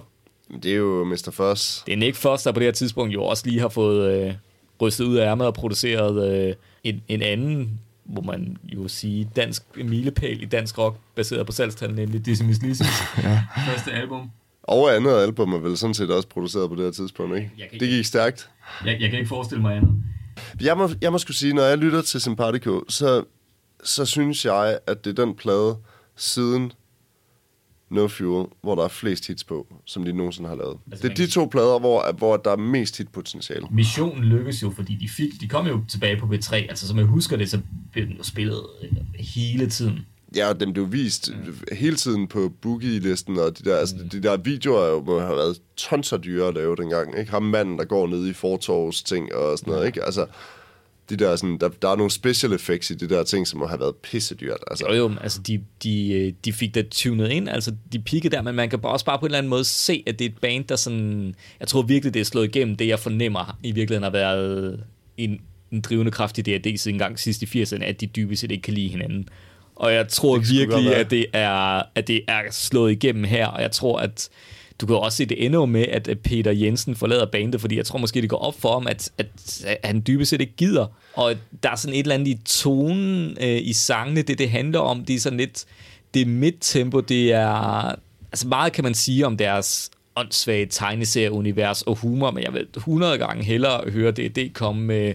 B: Det er jo Mr. Foss.
A: Det er Nick Foss, der på det her tidspunkt jo også lige har fået øh, rystet ud af ærmet og produceret øh, en, en anden, må man jo sige, dansk milepæl i dansk rock, baseret på salgstallet, nemlig Dizzy Miss ja. Første album.
B: Og andet album er vel sådan set også produceret på det her tidspunkt, ikke? ikke det gik stærkt.
A: Jeg, jeg kan ikke forestille mig andet.
B: Jeg må, jeg må skulle sige, når jeg lytter til Sympatico, så, så synes jeg, at det er den plade siden No Fuel, hvor der er flest hits på, som de nogensinde har lavet. Altså, det er de to plader, hvor, hvor der er mest hitpotentiale.
A: Missionen lykkes jo, fordi de, fik, de kom jo tilbage på B3. Altså, som jeg husker det, så blev den jo spillet øh, hele tiden.
B: Ja, og dem blev vist ja. hele tiden på Boogie-listen, og de der, altså, de der videoer jo må have været tons af dyre at lave dengang. Ikke? Ham manden, der går ned i fortorvs ting og sådan noget. Ikke? Altså, de der, sådan, der, der er nogle special effects i de der ting, som må have været pissedyrt.
A: Altså. Jo, jo, altså de, de, øh, de fik det tunet ind, altså de pikkede der, men man kan også bare på en eller anden måde se, at det er et band, der sådan, jeg tror virkelig, det er slået igennem, det jeg fornemmer i virkeligheden har været en, en drivende kraft i D&D siden gang sidst i 80'erne, at de dybest set ikke kan lide hinanden. Og jeg tror virkelig, at det, er, at det er slået igennem her, og jeg tror, at du kan også se, det ender med, at Peter Jensen forlader bandet, fordi jeg tror måske, det går op for ham, at, at, at han dybest set ikke gider. Og der er sådan et eller andet i tonen øh, i sangene, det det handler om, det er sådan lidt, det er midt-tempo, det er, altså meget kan man sige om deres åndssvage tegneserieunivers og humor, men jeg vil 100 gange hellere høre det, det komme med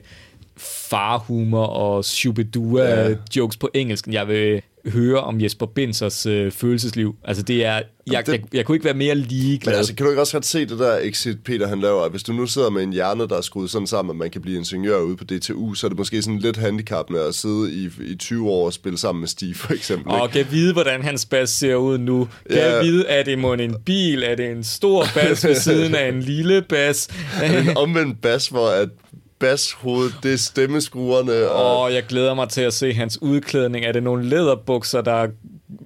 A: farhumor og shubidua-jokes ja. på engelsk, jeg vil høre om Jesper Bensers øh, følelsesliv. Altså det er, jeg, det, jeg, jeg kunne ikke være mere ligeglad.
B: Men altså, kan du ikke også godt se det der exit, Peter han laver? Hvis du nu sidder med en hjerne, der er skruet sådan sammen, at man kan blive ingeniør ude på DTU, så er det måske sådan lidt handicappende at sidde i, i 20 år og spille sammen med Steve, for eksempel.
A: Og kan vide, hvordan hans bas ser ud nu. Kan ja. vide, er det måske en bil? Er det en stor bas ved siden af en lille bas?
B: en omvendt bas, hvor at bashoved, det er stemmeskruerne.
A: Og... Oh, jeg glæder mig til at se hans udklædning. Er det nogle læderbukser, der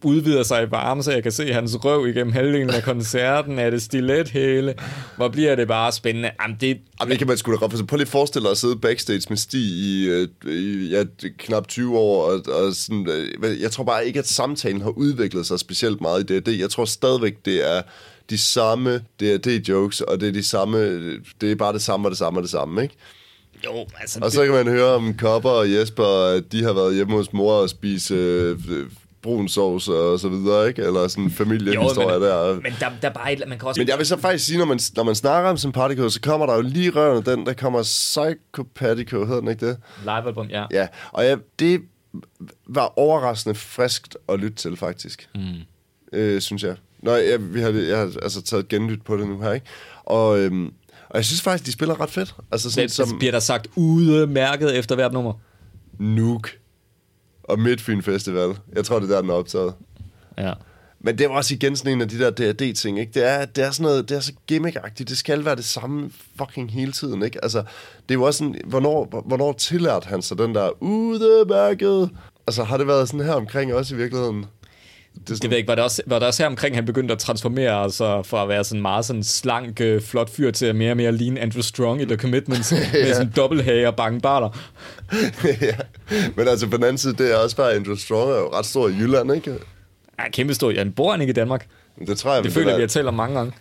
A: udvider sig i varme, så jeg kan se hans røv igennem halvdelen af koncerten? Er det stilethæle? Hvor bliver det bare spændende? Jamen, det,
B: Jamen, det kan man sgu da godt. Prøv lige at forestille dig at sidde backstage med Stig i, øh, i ja, knap 20 år. Og, og sådan, øh, jeg tror bare ikke, at samtalen har udviklet sig specielt meget i det. Jeg tror stadigvæk, det er de samme D&D-jokes, og det er de samme, det er bare det samme og det samme og det samme, ikke?
A: Jo, altså...
B: Og så kan man høre om Kopper og Jesper, at de har været hjemme hos mor og spise øh, brun sovs og så videre, ikke? Eller sådan en familiehistorie jo, men, der.
A: Men der, der er bare et, man kan også...
B: Men jeg vil så faktisk sige, når man, når man snakker om Sympatico, så kommer der jo lige røven den, der kommer Psychopathico, hedder den ikke det?
A: Live-album, ja.
B: Ja, og ja, det var overraskende friskt at lytte til, faktisk. Mm. Øh, synes jeg. Nå, jeg, vi har, jeg har altså taget genlyt på det nu her, ikke? Og øhm, og jeg synes faktisk, de spiller ret fedt.
A: Altså sådan, det, som... Bliver der sagt udmærket efter hvert nummer?
B: Nuke og Midtfyn Festival. Jeg tror, det er der, den er optaget.
A: Ja.
B: Men det var også igen sådan en af de der D&D-ting, ikke? Det er, det er sådan noget, det er så gimmickagtigt. Det skal være det samme fucking hele tiden, ikke? Altså, det er jo også sådan, hvornår, hvornår tillærte han sig den der udmærket? Altså, har det været sådan her omkring også i virkeligheden?
A: Det, sådan... det ved ikke, var det, også, var det også her omkring, han begyndte at transformere altså, fra at være sådan meget sådan slank, øh, flot fyr til at mere og mere lean Andrew Strong i The Commitments ja. med sådan dobbelthage og bange barter.
B: ja, men altså på den anden side, det er også bare Andrew Strong er jo ret stor i Jylland, ikke?
A: Ja, kæmpe stor. Ja, bor han ikke i Danmark?
B: Det tror jeg.
A: Det føler det vi har talt om mange gange.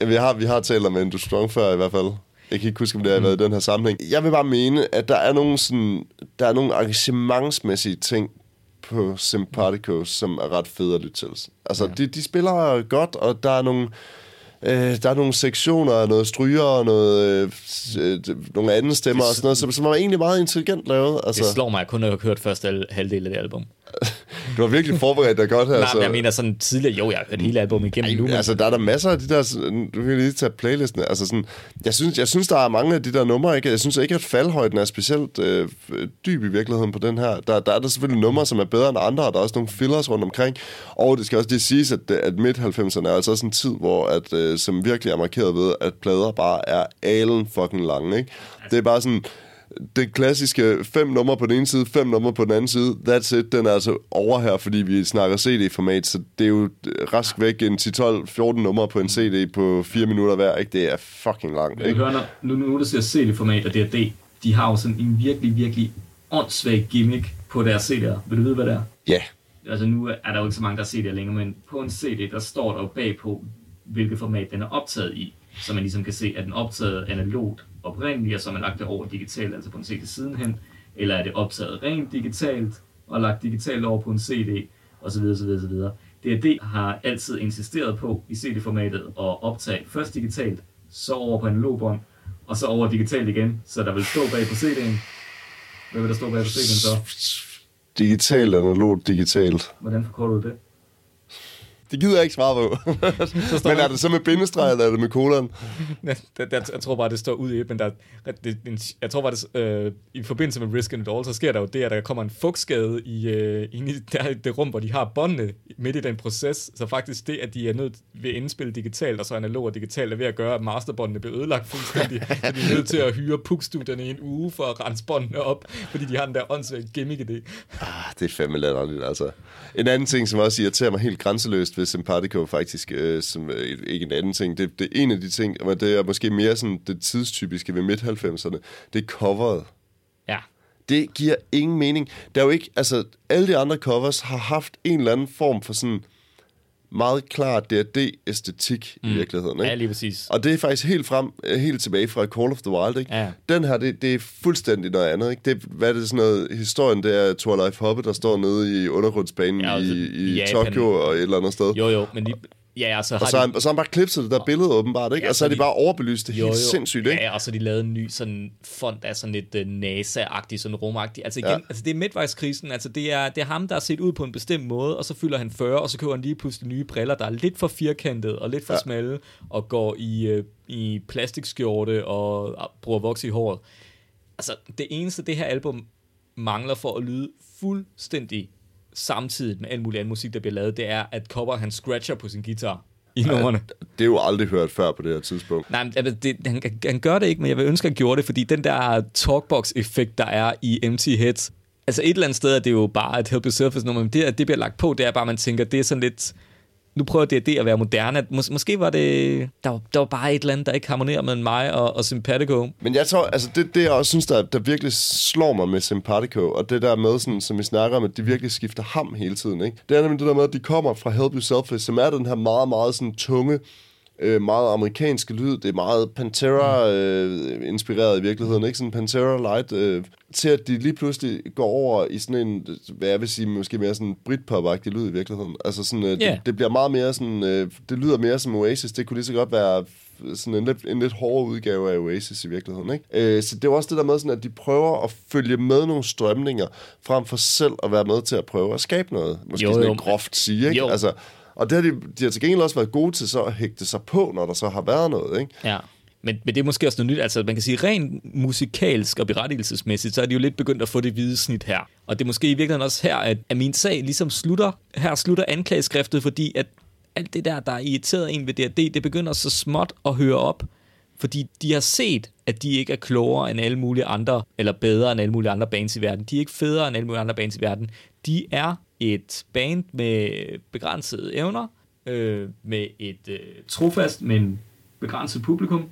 B: Ja, vi har, vi har talt om Andrew Strong før i hvert fald. Jeg kan ikke huske, om det har været i den her sammenhæng. Jeg vil bare mene, at der er nogle, sådan, der er nogle engagementsmæssige ting, på Sympathicos, som er ret fede at lytte til. Altså, ja. de, de spiller godt, og der er nogle... Øh, der er nogle sektioner, noget stryger og noget, øh, øh, nogle andre stemmer og sådan noget, som, som var egentlig meget intelligent lavet.
A: Altså. Det slår mig, at jeg kun har hørt første halvdel af det album.
B: Du har virkelig forberedt dig godt her.
A: Nej, men jeg mener sådan tidligere, jo, jeg har hørt hele album igennem Ej, nu.
B: Men... Altså, der er der masser af de der, du kan lige tage playlisten. Altså sådan, jeg synes, jeg synes, der er mange af de der numre, ikke? Jeg synes ikke, at faldhøjden er specielt øh, dyb i virkeligheden på den her. Der, der er der selvfølgelig numre, som er bedre end andre, og der er også nogle fillers rundt omkring. Og det skal også lige siges, at, at midt-90'erne er altså også en tid, hvor at, øh, som virkelig er markeret ved, at plader bare er alen fucking lange, ikke? Det er bare sådan det klassiske fem numre på den ene side, fem numre på den anden side, that's it, den er altså over her, fordi vi snakker CD-format, så det er jo rask væk en 10-12-14 numre på en CD på fire minutter hver, ikke? Det er fucking langt, ikke?
A: Hører, når, nu, nu der ser CD-format og DRD, de har jo sådan en virkelig, virkelig åndssvag gimmick på deres CD'er. Vil du vide, hvad det er?
B: Ja. Yeah.
A: Altså nu er der jo ikke så mange, der CD'er længere, men på en CD, der står der jo bagpå, hvilket format den er optaget i så man ligesom kan se, at den optaget analogt oprindeligt, og så man lagt det over digitalt, altså på en CD sidenhen, eller er det optaget rent digitalt, og lagt digitalt over på en CD, osv. osv. osv. DRD har altid insisteret på i CD-formatet at optage først digitalt, så over på analogbånd, og så over digitalt igen, så der vil stå bag på CD'en. Hvad vil der stå bag på CD'en så?
B: Digitalt, analogt, digitalt.
A: Hvordan forkorter du det?
B: Det gider jeg ikke svare på. men er det så med bindestreg, eller er det med kolon?
A: jeg, jeg tror bare, det står ud i men der, det, jeg tror bare, det, øh, i forbindelse med Risk and All, så sker der jo det, at der kommer en fugtskade i, øh, i der, det rum, hvor de har båndene midt i den proces. Så faktisk det, at de er nødt ved at indspille digitalt, og så analog og digitalt, er ved at gøre, at masterbåndene bliver ødelagt fuldstændig. så de er nødt til at hyre pukstudierne i en uge for at rense båndene op, fordi de har den der åndssvagt gimmick i det.
B: Ah, det er fandme latterligt, altså. En anden ting, som også irriterer mig helt grænseløst ved Sympatico faktisk, øh, som øh, ikke en anden ting, det, det er en af de ting, men det er måske mere sådan det tidstypiske ved midt-90'erne, det er coveret.
A: Ja.
B: Det giver ingen mening. Der er jo ikke, altså, alle de andre covers har haft en eller anden form for sådan meget klar D&D-æstetik mm. i virkeligheden. Ikke?
A: Ja, lige præcis.
B: Og det er faktisk helt frem, øh, helt tilbage fra Call of the Wild. Ikke?
A: Ja.
B: Den her, det, det er fuldstændig noget andet. Ikke? Det, hvad er det sådan noget, historien, det er Twilight Hobbit, der står nede i undergrundsbanen ja, i, i, i Tokyo og et eller andet sted.
A: Jo, jo, men lige, Ja,
B: og, så har de... og så har han bare klipset det der billede åbenbart, ikke? Ja, og så har de, de bare overbelyst det jo, helt jo. sindssygt, ikke?
A: Ja, og så har de lavet en ny sådan fond af sådan lidt uh, NASA-agtig, sådan rumagtig. Altså igen, ja. altså det er midtvejskrisen, altså det er, det er ham, der er set ud på en bestemt måde, og så fylder han 40, og så køber han lige pludselig nye briller, der er lidt for firkantede og lidt for ja. smalle, og går i, uh, i plastikskjorte og uh, bruger voks i håret. Altså det eneste, det her album mangler for at lyde fuldstændig samtidig med al mulig anden musik, der bliver lavet, det er, at Copper han scratcher på sin guitar i numrene.
B: det er jo aldrig hørt før på det her tidspunkt.
A: Nej, men altså, det, han, han gør det ikke, men jeg vil ønske, at han gjorde det, fordi den der talkbox-effekt, der er i Empty Heads, altså et eller andet sted er det jo bare et Help Yourself nummer, men det, det bliver lagt på, det er bare, at man tænker, det er sådan lidt nu prøver det, det at være moderne. Mås- måske var det, der var, der var bare et eller andet, der ikke harmonerer med mig og, og Sympatico.
B: Men jeg tror, altså det, det jeg også synes, der, der virkelig slår mig med Sympatico, og det der med, sådan, som vi snakker om, at de virkelig skifter ham hele tiden, ikke? Det er nemlig det der med, at de kommer fra Help Yourself, som er den her meget, meget sådan tunge, øh, meget amerikanske lyd. Det er meget Pantera-inspireret øh, i virkeligheden, ikke? Sådan Pantera Light. Øh, til at de lige pludselig går over i sådan en, hvad jeg vil sige, måske mere sådan Britpop-agtig lyd i virkeligheden. Altså sådan, øh, yeah. det, det bliver meget mere sådan, øh, det lyder mere som Oasis. Det kunne lige så godt være sådan en lidt, en lidt hårdere udgave af Oasis i virkeligheden. Ikke? Øh, så det er også det der med, sådan, at de prøver at følge med nogle strømninger, frem for selv at være med til at prøve at skabe noget. Måske jo, sådan jo. groft sige. Ikke? Jo. Altså, og det har de, de har til gengæld også været gode til så at hægte sig på, når der så har været noget, ikke?
A: Ja. Men, men det er måske også noget nyt. Altså, man kan sige, rent musikalsk og berettigelsesmæssigt, så er de jo lidt begyndt at få det hvide snit her. Og det er måske i virkeligheden også her, at, at min sag ligesom slutter. Her slutter anklageskriftet, fordi at alt det der, der er irriteret en ved DRD, det begynder så småt at høre op. Fordi de har set, at de ikke er klogere end alle mulige andre, eller bedre end alle mulige andre bands i verden. De er ikke federe end alle mulige andre bands i verden. De er et band med begrænsede evner, øh, med et øh, trofast, men begrænset publikum.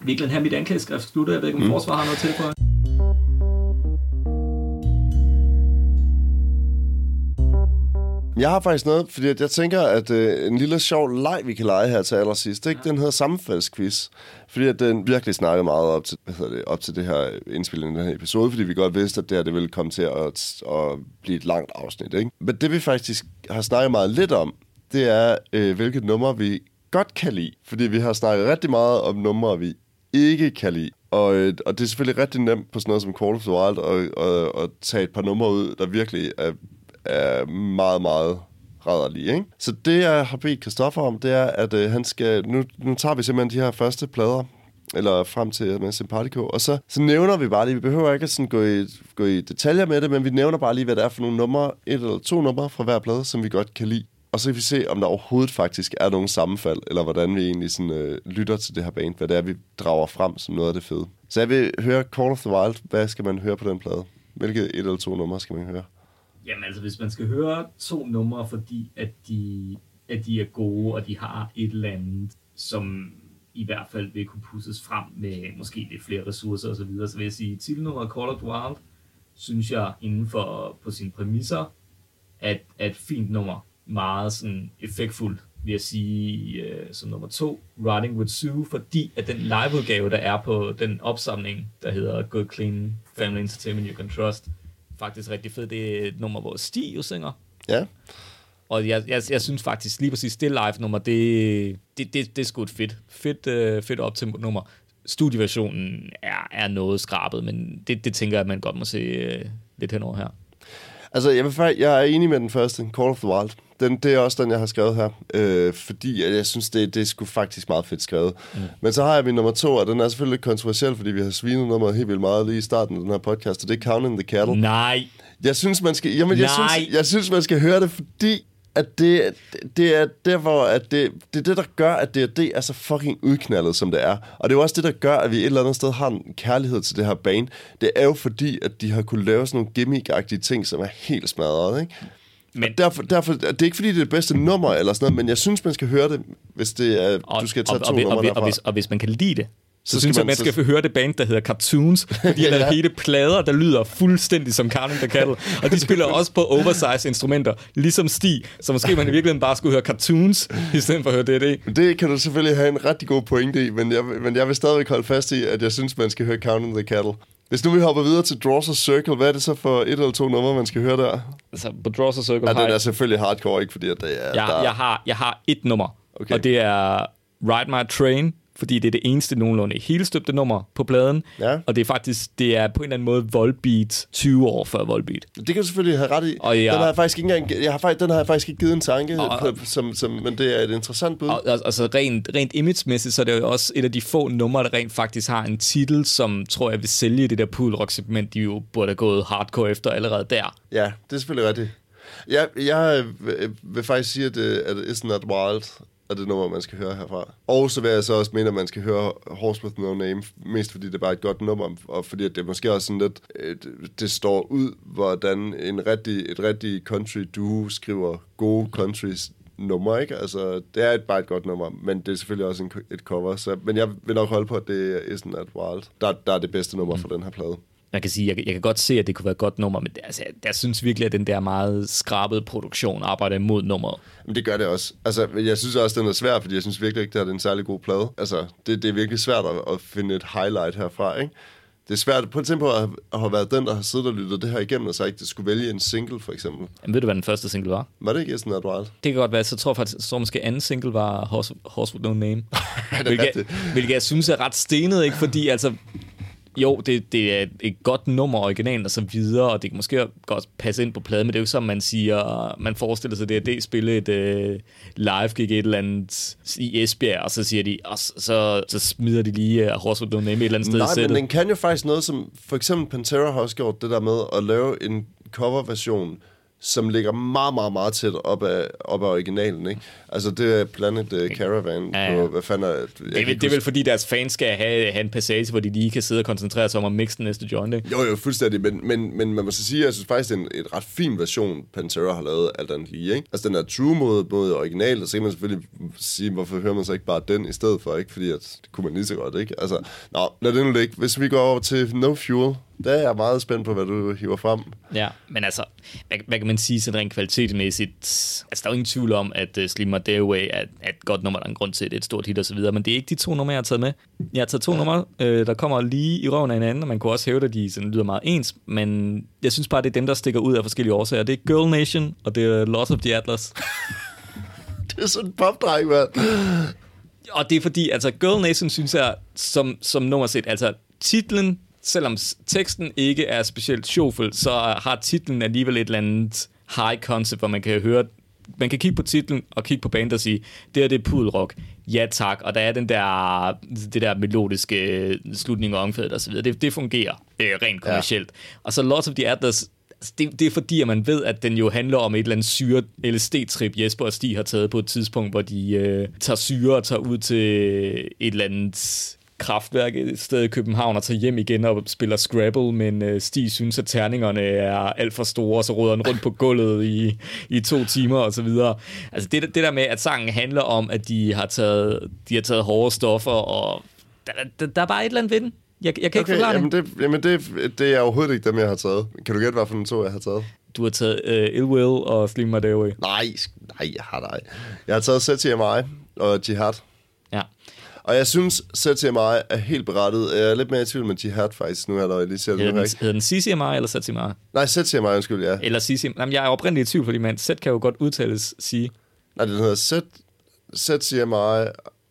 A: Virkelig her mit anklageskrift slutter. Jeg ved ikke, om mm. forsvar har noget til for.
B: Jeg har faktisk noget, fordi jeg tænker, at øh, en lille sjov leg, vi kan lege her til allersidst, ikke? Ja. den hedder sammenfaldsquiz. Fordi at den virkelig snakker meget op til, hvad det, op til det her indspilling den her episode, fordi vi godt vidste, at det her det ville komme til at, at blive et langt afsnit. Ikke? Men det vi faktisk har snakket meget lidt om, det er, øh, hvilket nummer vi godt kan lide. Fordi vi har snakket rigtig meget om numre, vi ikke kan lide. Og, øh, og det er selvfølgelig rigtig nemt på sådan noget som Call of the Wild at, at, at tage et par numre ud, der virkelig er, er meget, meget rædderlige. Ikke? Så det, jeg har bedt Kristoffer om, det er, at øh, han skal... Nu, nu tager vi simpelthen de her første plader, eller frem til med Sympatico, og så, så nævner vi bare lige, vi behøver ikke at sådan gå, i, gå i detaljer med det, men vi nævner bare lige, hvad det er for nogle numre, et eller to numre fra hver plade, som vi godt kan lide. Og så kan vi se, om der overhovedet faktisk er nogen sammenfald, eller hvordan vi egentlig sådan, øh, lytter til det her band, hvad det er, vi drager frem som noget af det fede. Så jeg vil høre Call of the Wild. Hvad skal man høre på den plade? Hvilket et eller to numre skal man høre?
A: Jamen altså, hvis man skal høre to numre, fordi at de, at de er gode, og de har et eller andet, som i hvert fald vil kunne pusses frem med måske lidt flere ressourcer osv., så, videre, så vil jeg sige, titelnummeret Call of the Wild, synes jeg inden for på sine præmisser, at, at et fint nummer. Meget sådan effektfuldt, vil jeg sige, øh, som nummer to, Riding with Sue, fordi at den liveudgave, der er på den opsamling, der hedder Good Clean Family Entertainment You Can Trust, faktisk rigtig fed. Det er et nummer, hvor Stig jo synger.
B: Ja.
A: Og jeg, jeg, jeg synes faktisk lige præcis, det live-nummer, det, det, det, det er sgu et fedt, fedt, uh, fedt optempo-nummer. Studieversionen er, er noget skrabet, men det, det tænker jeg, at man godt må se uh, lidt henover her.
B: Altså, jeg, vil jeg er enig med den første, Call of the Wild. Den, det er også den, jeg har skrevet her, øh, fordi jeg synes, det, det er sgu faktisk meget fedt skrevet. Mm. Men så har jeg min nummer to, og den er selvfølgelig lidt kontroversiel, fordi vi har svinet nummeret helt vildt meget lige i starten af den her podcast, og det er Counting the Cattle.
A: Nej.
B: Jeg synes, man skal, jamen, jeg
A: Nej.
B: synes, jeg synes, man skal høre det, fordi at det, det er der, hvor at det, det er det, der gør, at D&D er så fucking udknaldet, som det er. Og det er jo også det, der gør, at vi et eller andet sted har en kærlighed til det her band. Det er jo fordi, at de har kunne lave sådan nogle gimmick ting, som er helt smadret, ikke? Men og derfor, derfor, det er ikke fordi, det er det bedste nummer eller sådan noget, men jeg synes, man skal høre det, hvis det er,
A: Og,
B: du skal tage
A: og,
B: to
A: og, og,
B: numre
A: og,
B: derfra.
A: og, hvis, og hvis man kan lide det, så,
B: Så
A: så synes jeg,
B: man-
A: man skal
B: så-
A: høre det band, der hedder Cartoons, fordi de har
B: Ja.
A: lavet hele plader, der lyder fuldstændig som Counting the Cattle, og de spiller også på oversize instrumenter, ligesom Stig, så måske man i virkeligheden bare skulle høre Cartoons, i stedet for at høre det.
B: Det kan du selvfølgelig have en rigtig god pointe i, men jeg, men jeg vil stadigvæk holde fast i, at jeg synes, man skal høre Counting the Cattle. Hvis nu vi hopper videre til Draws Circle, hvad er det så for et eller to numre, man skal høre der?
A: Altså, på Draws Circle
B: Ja, den er selvfølgelig hardcore, ikke fordi at det er...
A: jeg,
B: der,
A: jeg, har, jeg har et nummer,
B: okay.
A: og det er Ride My Train, fordi det er det eneste nogenlunde hele støbte nummer på pladen,
B: Ja.
A: og det er faktisk, det er på en eller anden måde Volbeat 20 år før Volbeat.
B: Det kan du selvfølgelig have ret i.
A: Og ja.
B: Den har jeg faktisk ikke engang, jeg har, faktisk- den har jeg faktisk ikke givet en tanke,
A: Og-
B: på, som, som, men det er et interessant bud.
A: Og, og, altså rent, rent imagemæssigt, så er det jo også et af de få numre, der rent faktisk har en titel, som tror jeg vil sælge det der poolrock-segment, de jo burde have gået hardcore efter allerede der.
B: Ja, det er selvfølgelig rigtigt. Jeg, jeg øh, vil faktisk sige, at, øh, at Isn't That Wild er det nummer, man skal høre herfra. Og så vil jeg så også mene, at man skal høre Horse With No Name, mest fordi det er bare et godt nummer, og fordi det måske også sådan lidt, det- det står ud, hvordan en rigtig, et rigtig country duo skriver gode countries nummer, ikke? Altså, det er et, bare et godt nummer, men det er selvfølgelig også en, et cover. Så, men jeg vil nok holde på, at det er Isn't That Wild. Der, der er det bedste nummer for den her plade.
A: Man kan sige, jeg, jeg kan godt se, at det kunne være et godt nummer, men det, altså, jeg, jeg synes virkelig, at den der meget skrabede produktion arbejder imod nummeret.
B: Men det gør det også. Altså, jeg synes også, den er svær, fordi jeg synes virkelig ikke, det er en særlig god plade. Altså, det, det er virkelig svært at, at finde et highlight herfra, ikke? Det er svært. At tænke på at, have- at have været den, der har siddet og lyttet det her igennem, og så ikke skulle vælge en single, for eksempel.
A: Jamen, ved du, hvad den første single var?
B: Var det ikke sådan That Wild?
A: Det kan godt være, så tror jeg faktisk, så måske anden single var Horse, Horse With No Name. hvilket, hvilket jeg synes er ret stenet, ikke? Fordi altså, jo, det, det er et godt nummer originalt og så videre, og det kan måske godt passe ind på pladen, men det er jo ikke som man siger, man forestiller sig det, at det spille et uh, live gig et eller andet i Esbjerg, og så siger de, og så, så, så smider de lige uh, Horse With No Name et eller andet sted i
B: Nej, men
A: sættet.
B: den kan jo faktisk noget, som for eksempel Pantera har også gjort det der med at lave en coverversion, som ligger meget, meget, meget tæt op af, op af originalen, ikke? Altså, det er Planet uh, Caravan
A: Ja, ja.
B: på, hvad fanden er det?
A: Det er, vel, det er vel fordi deres fans skal have, have en passage, hvor de lige kan sidde og koncentrere sig om at mixe den næste joint, ikke?
B: Jo, jo, fuldstændig, men, men, men man må så sige, at jeg synes faktisk, det er en et ret fin version, Pantera har lavet alt andet lige, ikke? Altså, den er true mod både original, og så kan man selvfølgelig sige, hvorfor hører man så ikke bare den i stedet for, ikke? Fordi at, det kunne man lige så godt, ikke? Altså, nå, lad det nu ligge. Hvis vi går over til No Fuel, der er jeg meget spændt på, hvad du hiver frem.
A: Ja, men altså, hvad, hvad kan man sige sådan rent kvalitetsmæssigt? Altså, der er jo ingen tvivl om, at uh, Slim My Day Away er, er et godt nummer, der er en grund til, at det er et stort hit og så videre, men det er ikke de to numre, jeg har taget med. Jeg har taget to ja. numre, øh, der kommer lige i røven af hinanden, og man kunne også hæve, at de sådan lyder meget ens, men jeg synes bare, det er dem, der stikker ud af forskellige årsager. Det er Girl Nation, og det er Loss of the Atlas.
B: Det er sådan en popdreng, mand.
A: Og det er fordi, altså Girl Nation synes jeg, som, som nummer set, altså titlen, selvom teksten ikke er specielt sjovfuld, så har titlen alligevel et eller andet high concept, hvor man kan høre, man kan kigge på titlen og kigge på bandet og sige, det her det er pudelrock, ja tak, og der er den der, det der melodiske øh, slutning og omkvædet og så videre, det, det fungerer øh, rent kommercielt. Ja. Og så Lots of the Atlas, altså, det, det er fordi, at man ved, at den jo handler om et eller andet syre LSD-trip, Jesper og Stig har taget på et tidspunkt, hvor de øh, tager syre og tager ud til et eller andet kraftværk et sted i København og tager hjem igen og spiller Scrabble, men øh, Stig synes, at terningerne er alt for store, og så råder han rundt på gulvet i, i to timer og så videre. Altså det, det der med, at sangen handler om, at de har taget, de har taget hårde stoffer, og der, der, der er bare et eller andet ved den. Jeg, jeg kan ikke
B: Okay,
A: forklare
B: jamen,
A: det.
B: det, jamen det, det er overhovedet ikke dem, jeg har taget. Kan du gætte, hvad for den to, jeg har taget?
A: Du har taget øh, Ill Will og Slim My Day Away.
B: Nej, nej, jeg har dig. Jeg har taget ZTMI og Jihad. Og jeg synes, ZTMI er helt berettet. Jeg er lidt mere i tvivl med Jihad faktisk, nu er der lige ser det
A: Hedder den, hedder den CCMI eller ZCMI?
B: Nej, ZTMI, undskyld, ja.
A: Eller CCMI? Jamen, jeg er oprindeligt i tvivl, fordi man Z kan jo godt udtales sige.
B: Nej, den hedder Z, ZTMI,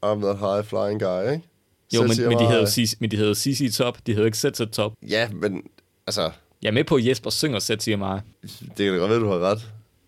B: I'm that high flying guy, ikke?
A: Jo, men, men, de
B: ZTMI.
A: hedder CC, men de hedder CC Top, de hedder ikke ZZ Top.
B: Ja, men altså,
A: Jeg er med på, at Jesper synger ZCMI.
B: det kan da godt være, du har ret.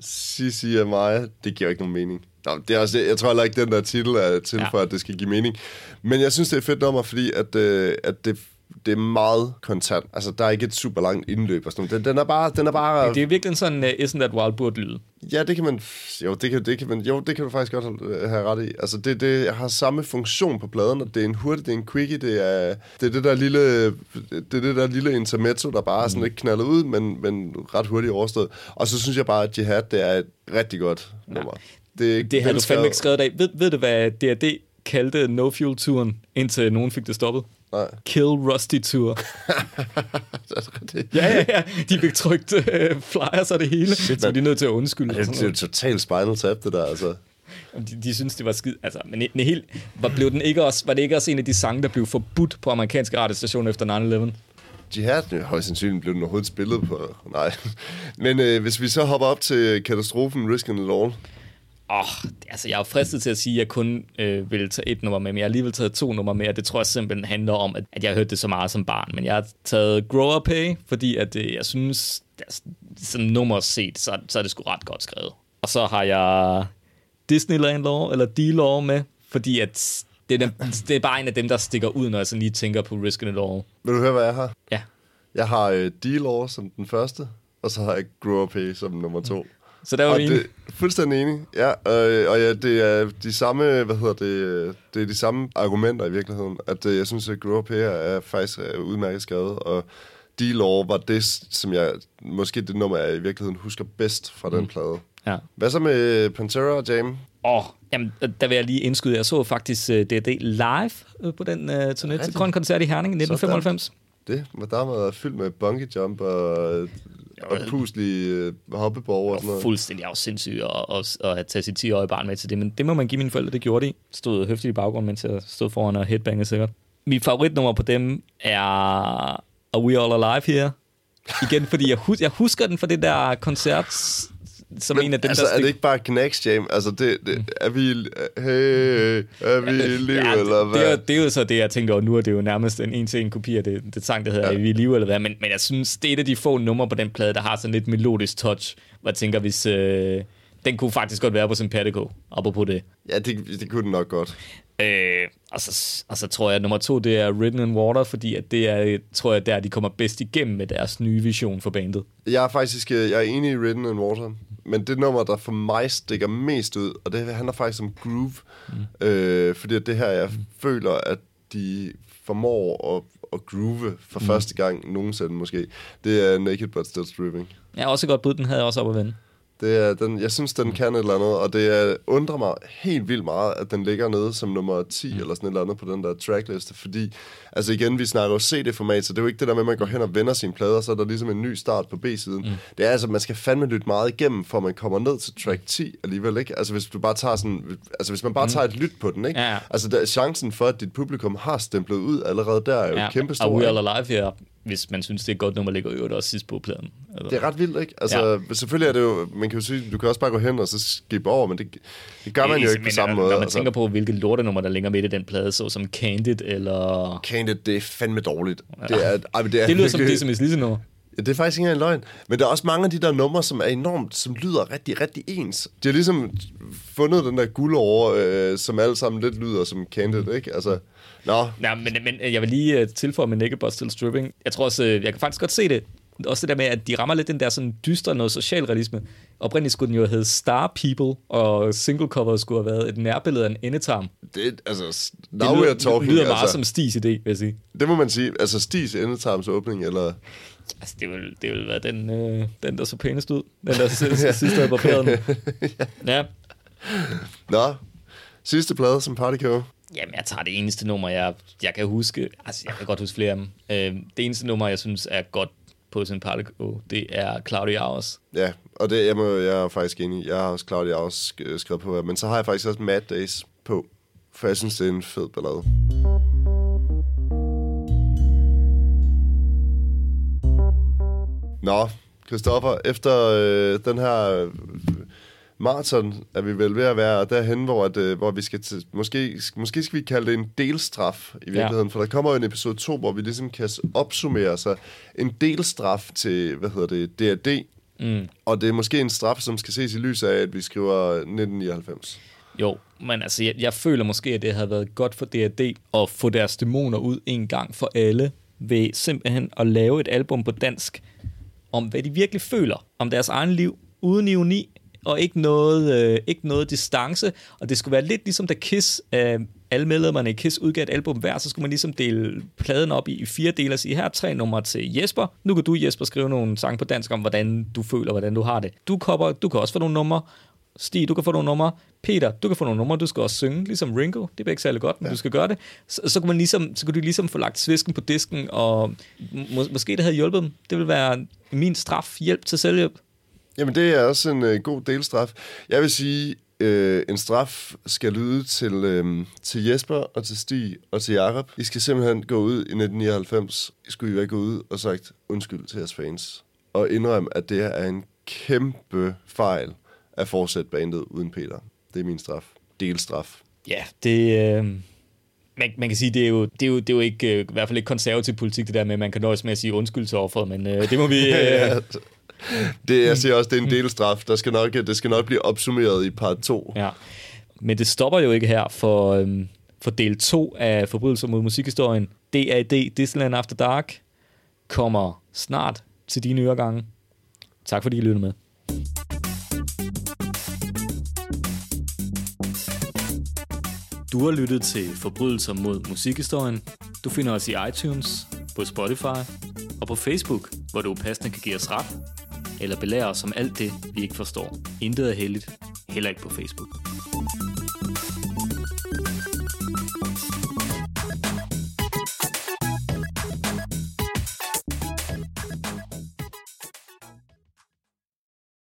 B: CCMI, det giver ikke nogen mening. Nå, det er også, jeg tror heller ikke, den der titel er til
A: Ja.
B: for, at det skal give mening. Men jeg synes, det er fedt nummer, fordi at, øh, at det, det er meget kontant. Altså, der er ikke et super langt indløb og sådan noget. Den, den er bare... Den er bare
A: Det er virkelig sådan, uh, Isn't That Wild burde lyde.
B: Ja, det kan man... Jo, det kan, det kan, man, jo, det kan du faktisk godt have- have ret i. Altså, det, det har samme funktion på pladen, og det er en hurtig, det er en quickie, det er det, er det der lille, det er det der lille intermezzo, der bare er sådan lidt knaldet ud, men, men ret hurtigt overstået. Og så synes jeg bare, at Jihad, det er et rigtig godt nummer. Det, er ikke
A: Det du
B: velskrevet.
A: fandme ikke skrevet af. Ved, ved du, hvad D&D kaldte No Fuel-turen, indtil nogen fik det stoppet?
B: Nej.
A: Kill Rusty Tour.
B: det,
A: ja, ja, ja. De fik trykt øh, flyers og det hele, Shit, så de er nødt til at undskylde.
B: det, det er jo totalt spinal tap, det der, altså.
A: De, de synes, det var skid. Altså, men en helt, var, blev den ikke også, var det ikke også en af de sange, der blev forbudt på amerikanske radiostationer efter 9-11?
B: Jihad, højst sandsynligt blev den overhovedet spillet på. Nej. Men øh, hvis vi så hopper op til katastrofen Risk and All,
A: Åh, oh, altså jeg er fristet til at sige, at jeg kun øh, ville tage et nummer med, men jeg har alligevel taget to numre med, og det tror jeg simpelthen handler om, at, at jeg har hørt det så meget som barn. Men jeg har taget Grow Up Pay, fordi at, øh, jeg synes, at som nummer set, så, så er det sgu ret godt skrevet. Og så har jeg Disneyland Law, eller D-Law med, fordi at det er, dem, det er bare en af dem, der stikker ud, når jeg sådan lige tænker på Risk and All.
B: vil du høre, hvad jeg har?
A: Ja,
B: Jeg har øh, D-Law som den første, og så har jeg Grow Up Pay som nummer to.
A: Så der var
B: Og
A: vi
B: det
A: enige.
B: fuldstændig enig. Ja, øh, og ja, det er de samme, hvad hedder det, øh, det er de samme argumenter i virkeligheden. At øh, jeg synes, at Grow Up Here er faktisk øh, udmærket skrevet, og D-Law var det, som jeg, måske det nummer, jeg i virkeligheden husker bedst fra den plade.
A: Ja.
B: Hvad så med Pantera og Jam?
A: Åh, oh, jamen, der vil jeg lige indskyde. Jeg så faktisk uh, D&D live uh, på den uh, turné til Grøn Koncert i Herning i 1995.
B: Det var der var fyldt med bungee jump og, og puslige øh, hoppeborg og sådan noget.
A: Fuldstændig også sindssygt at, at, at have taget sit 10-årige barn med til det, men det må man give mine forældre, det gjorde de. Stod høfligt i baggrunden, mens jeg stod foran og headbangede sikkert. Mit favoritnummer på dem er Are We All Alive Here? Igen, fordi jeg, hus- jeg husker den fra det der koncert, som en af dem,
B: altså,
A: der
B: er det ikke bare Knacks Jam? Altså, det, det, er vi, hey, er vi i liv,
A: ja,
B: eller
A: det,
B: hvad?
A: det, er, jo- det er jo så det, jeg tænker, og nu er det jo nærmest en en-til-en kopi af det, det sang, der hedder
B: Ja.
A: Er vi i live, eller hvad, men, men jeg synes, det er et af de få numre på den plade, der har sådan lidt melodisk touch, hvor jeg tænker, hvis... Øh, den kunne faktisk godt være på Sympatico, apropos det.
B: Ja, det, det kunne den nok godt.
A: Øh, og, så, og så tror jeg, at nummer to, det er Written in Water, fordi at det er, tror jeg, der de kommer bedst igennem med deres nye vision for bandet.
B: Jeg er faktisk øh, jeg er enig i Written in Water, men det nummer, der for mig stikker mest ud, og det handler faktisk om groove, mm. øh, fordi det her, jeg føler, at de formår at, at groove for mm. første gang nogensinde måske, det er Naked But Still Stripping.
A: Har også godt bud, den havde jeg også op at vende.
B: Det er, den, jeg synes, den kan et eller andet, og det er, undrer mig helt vildt meget, at den ligger nede som nummer 10 mm. eller sådan et eller andet på den der trackliste, fordi, altså igen, vi snakker jo CD-format, så det er jo ikke det der med, at man går hen og vender sine plader, så er der ligesom en ny start på B-siden. Mm. Det er altså, man skal fandme lytte meget igennem, for man kommer ned til track 10 alligevel, ikke? Altså hvis du bare tager sådan, altså hvis man bare tager et lyt på den, ikke?
A: Ja, ja.
B: Altså der, chancen for, at dit publikum har stemplet ud allerede der, er jo ja, kæmpe
A: Are
B: stor.
A: We? All Alive Here hvis man synes, det er et godt nummer, ligger jo også sidst på pladen. Altså.
B: Det er ret vildt, ikke? Altså, ja. selvfølgelig er det jo, man kan jo sige, du kan også bare gå hen og så skippe over, men det, det gør man jo ikke på samme
A: når,
B: måde.
A: Når man
B: altså.
A: tænker på, hvilke lortenummer, der ligger midt i den plade, så som Candid eller...
B: Candid, det er fandme dårligt. Ja. Det, er, ej,
A: det, er det lyder som det som et nummer.
B: Ja, det er faktisk ikke engang løgn. Men der er også mange af de der numre, som er enormt, som lyder rigtig, rigtig ens. De har ligesom fundet den der guld over, øh, som alle sammen lidt lyder som Candid, ikke? Altså, nå.
A: Nej, men, men jeg vil lige uh, tilføje med Naked Still Stripping. Jeg tror også, uh, jeg kan faktisk godt se det. Også det der med, at de rammer lidt den der sådan dystre noget socialrealisme. Oprindeligt skulle den jo hedde Star People, og single cover skulle have været et nærbillede af en endetarm.
B: Det, altså, now det lyder,
A: talking, lyder meget altså, som Stis idé, vil jeg sige.
B: Det må man sige. Altså Stis endetarms åbning, eller...
A: Altså, det vil, det vil være den, øh, den, der så pænest ud. Den, der sidste, sidste på pladen. ja.
B: Nå, sidste plade som Partico.
A: Jamen, jeg tager det eneste nummer, jeg, jeg kan huske. Altså, jeg kan godt huske flere af dem. Øh, det eneste nummer, jeg synes er godt på sin Partico, det er Cloudy Hours.
B: Ja, og det jeg, må, jeg er faktisk enig. Jeg har også Cloudy Hours øh, skrevet på, men så har jeg faktisk også Mad Days på, for jeg synes, det er en fed ballade. Nå, Christoffer, efter øh, den her maraton er vi vel ved at være derhen, hvor, at, øh, hvor vi skal til, måske, måske skal vi kalde det en delstraf i virkeligheden, ja. for der kommer jo en episode 2, hvor vi ligesom kan opsummere sig en delstraf til, hvad hedder det, D&D, mm. og det er måske en straf, som skal ses i lys af, at vi skriver 1999.
A: Jo, men altså, jeg, jeg føler måske, at det havde været godt for D&D at få deres dæmoner ud en gang for alle, ved simpelthen at lave et album på dansk, om hvad de virkelig føler om deres egen liv, uden ironi, og ikke noget, øh, ikke noget distance. Og det skulle være lidt ligesom da Kiss, øh, alle medlemmerne i Kiss udgav et album hver, så skulle man ligesom dele pladen op i, i fire dele og sige, her er tre numre til Jesper. Nu kan du, Jesper, skrive nogle sange på dansk om, hvordan du føler, hvordan du har det. Du, kopper, du kan også få nogle numre. Stig, du kan få nogle numre. Peter, du kan få nogle numre, du skal også synge, ligesom Ringo. Det er ikke særlig godt, men ja. du skal gøre det. Så, så, kan man ligesom, så kan du ligesom få lagt svisken på disken, og må, måske det havde hjulpet dem. Det vil være min straf, hjælp til selvhjælp.
B: Jamen, det er også en øh, god delstraf. Jeg vil sige, øh, en straf skal lyde til, øh, til Jesper og til Stig og til Jakob. I skal simpelthen gå ud i 1999. I skulle I være gået ud og sagt undskyld til jeres fans. Og indrømme, at det er en kæmpe fejl at fortsætte bandet uden Peter. Det er min straf. Delstraf.
A: Ja, det... Øh man, man kan sige, det er jo, det er jo, det er jo ikke, øh, i hvert fald ikke konservativ politik, det der med, at man kan nøjes med at sige undskyld til offeret, men øh, det må vi... Øh,
B: det, jeg siger også, det er en delstraf. Der skal nok, det skal nok blive opsummeret i part 2.
A: Ja. Men det stopper jo ikke her, for, øhm, for del 2 af Forbrydelser mod musikhistorien. DAD, Disneyland After Dark, kommer snart til dine øregange. Tak fordi I lyttede med. Du har lyttet til Forbrydelser mod musikhistorien. Du finder os i iTunes, på Spotify og på Facebook, hvor du passende kan give os ret eller belære os om alt det, vi ikke forstår. Intet er heldigt, heller ikke på Facebook.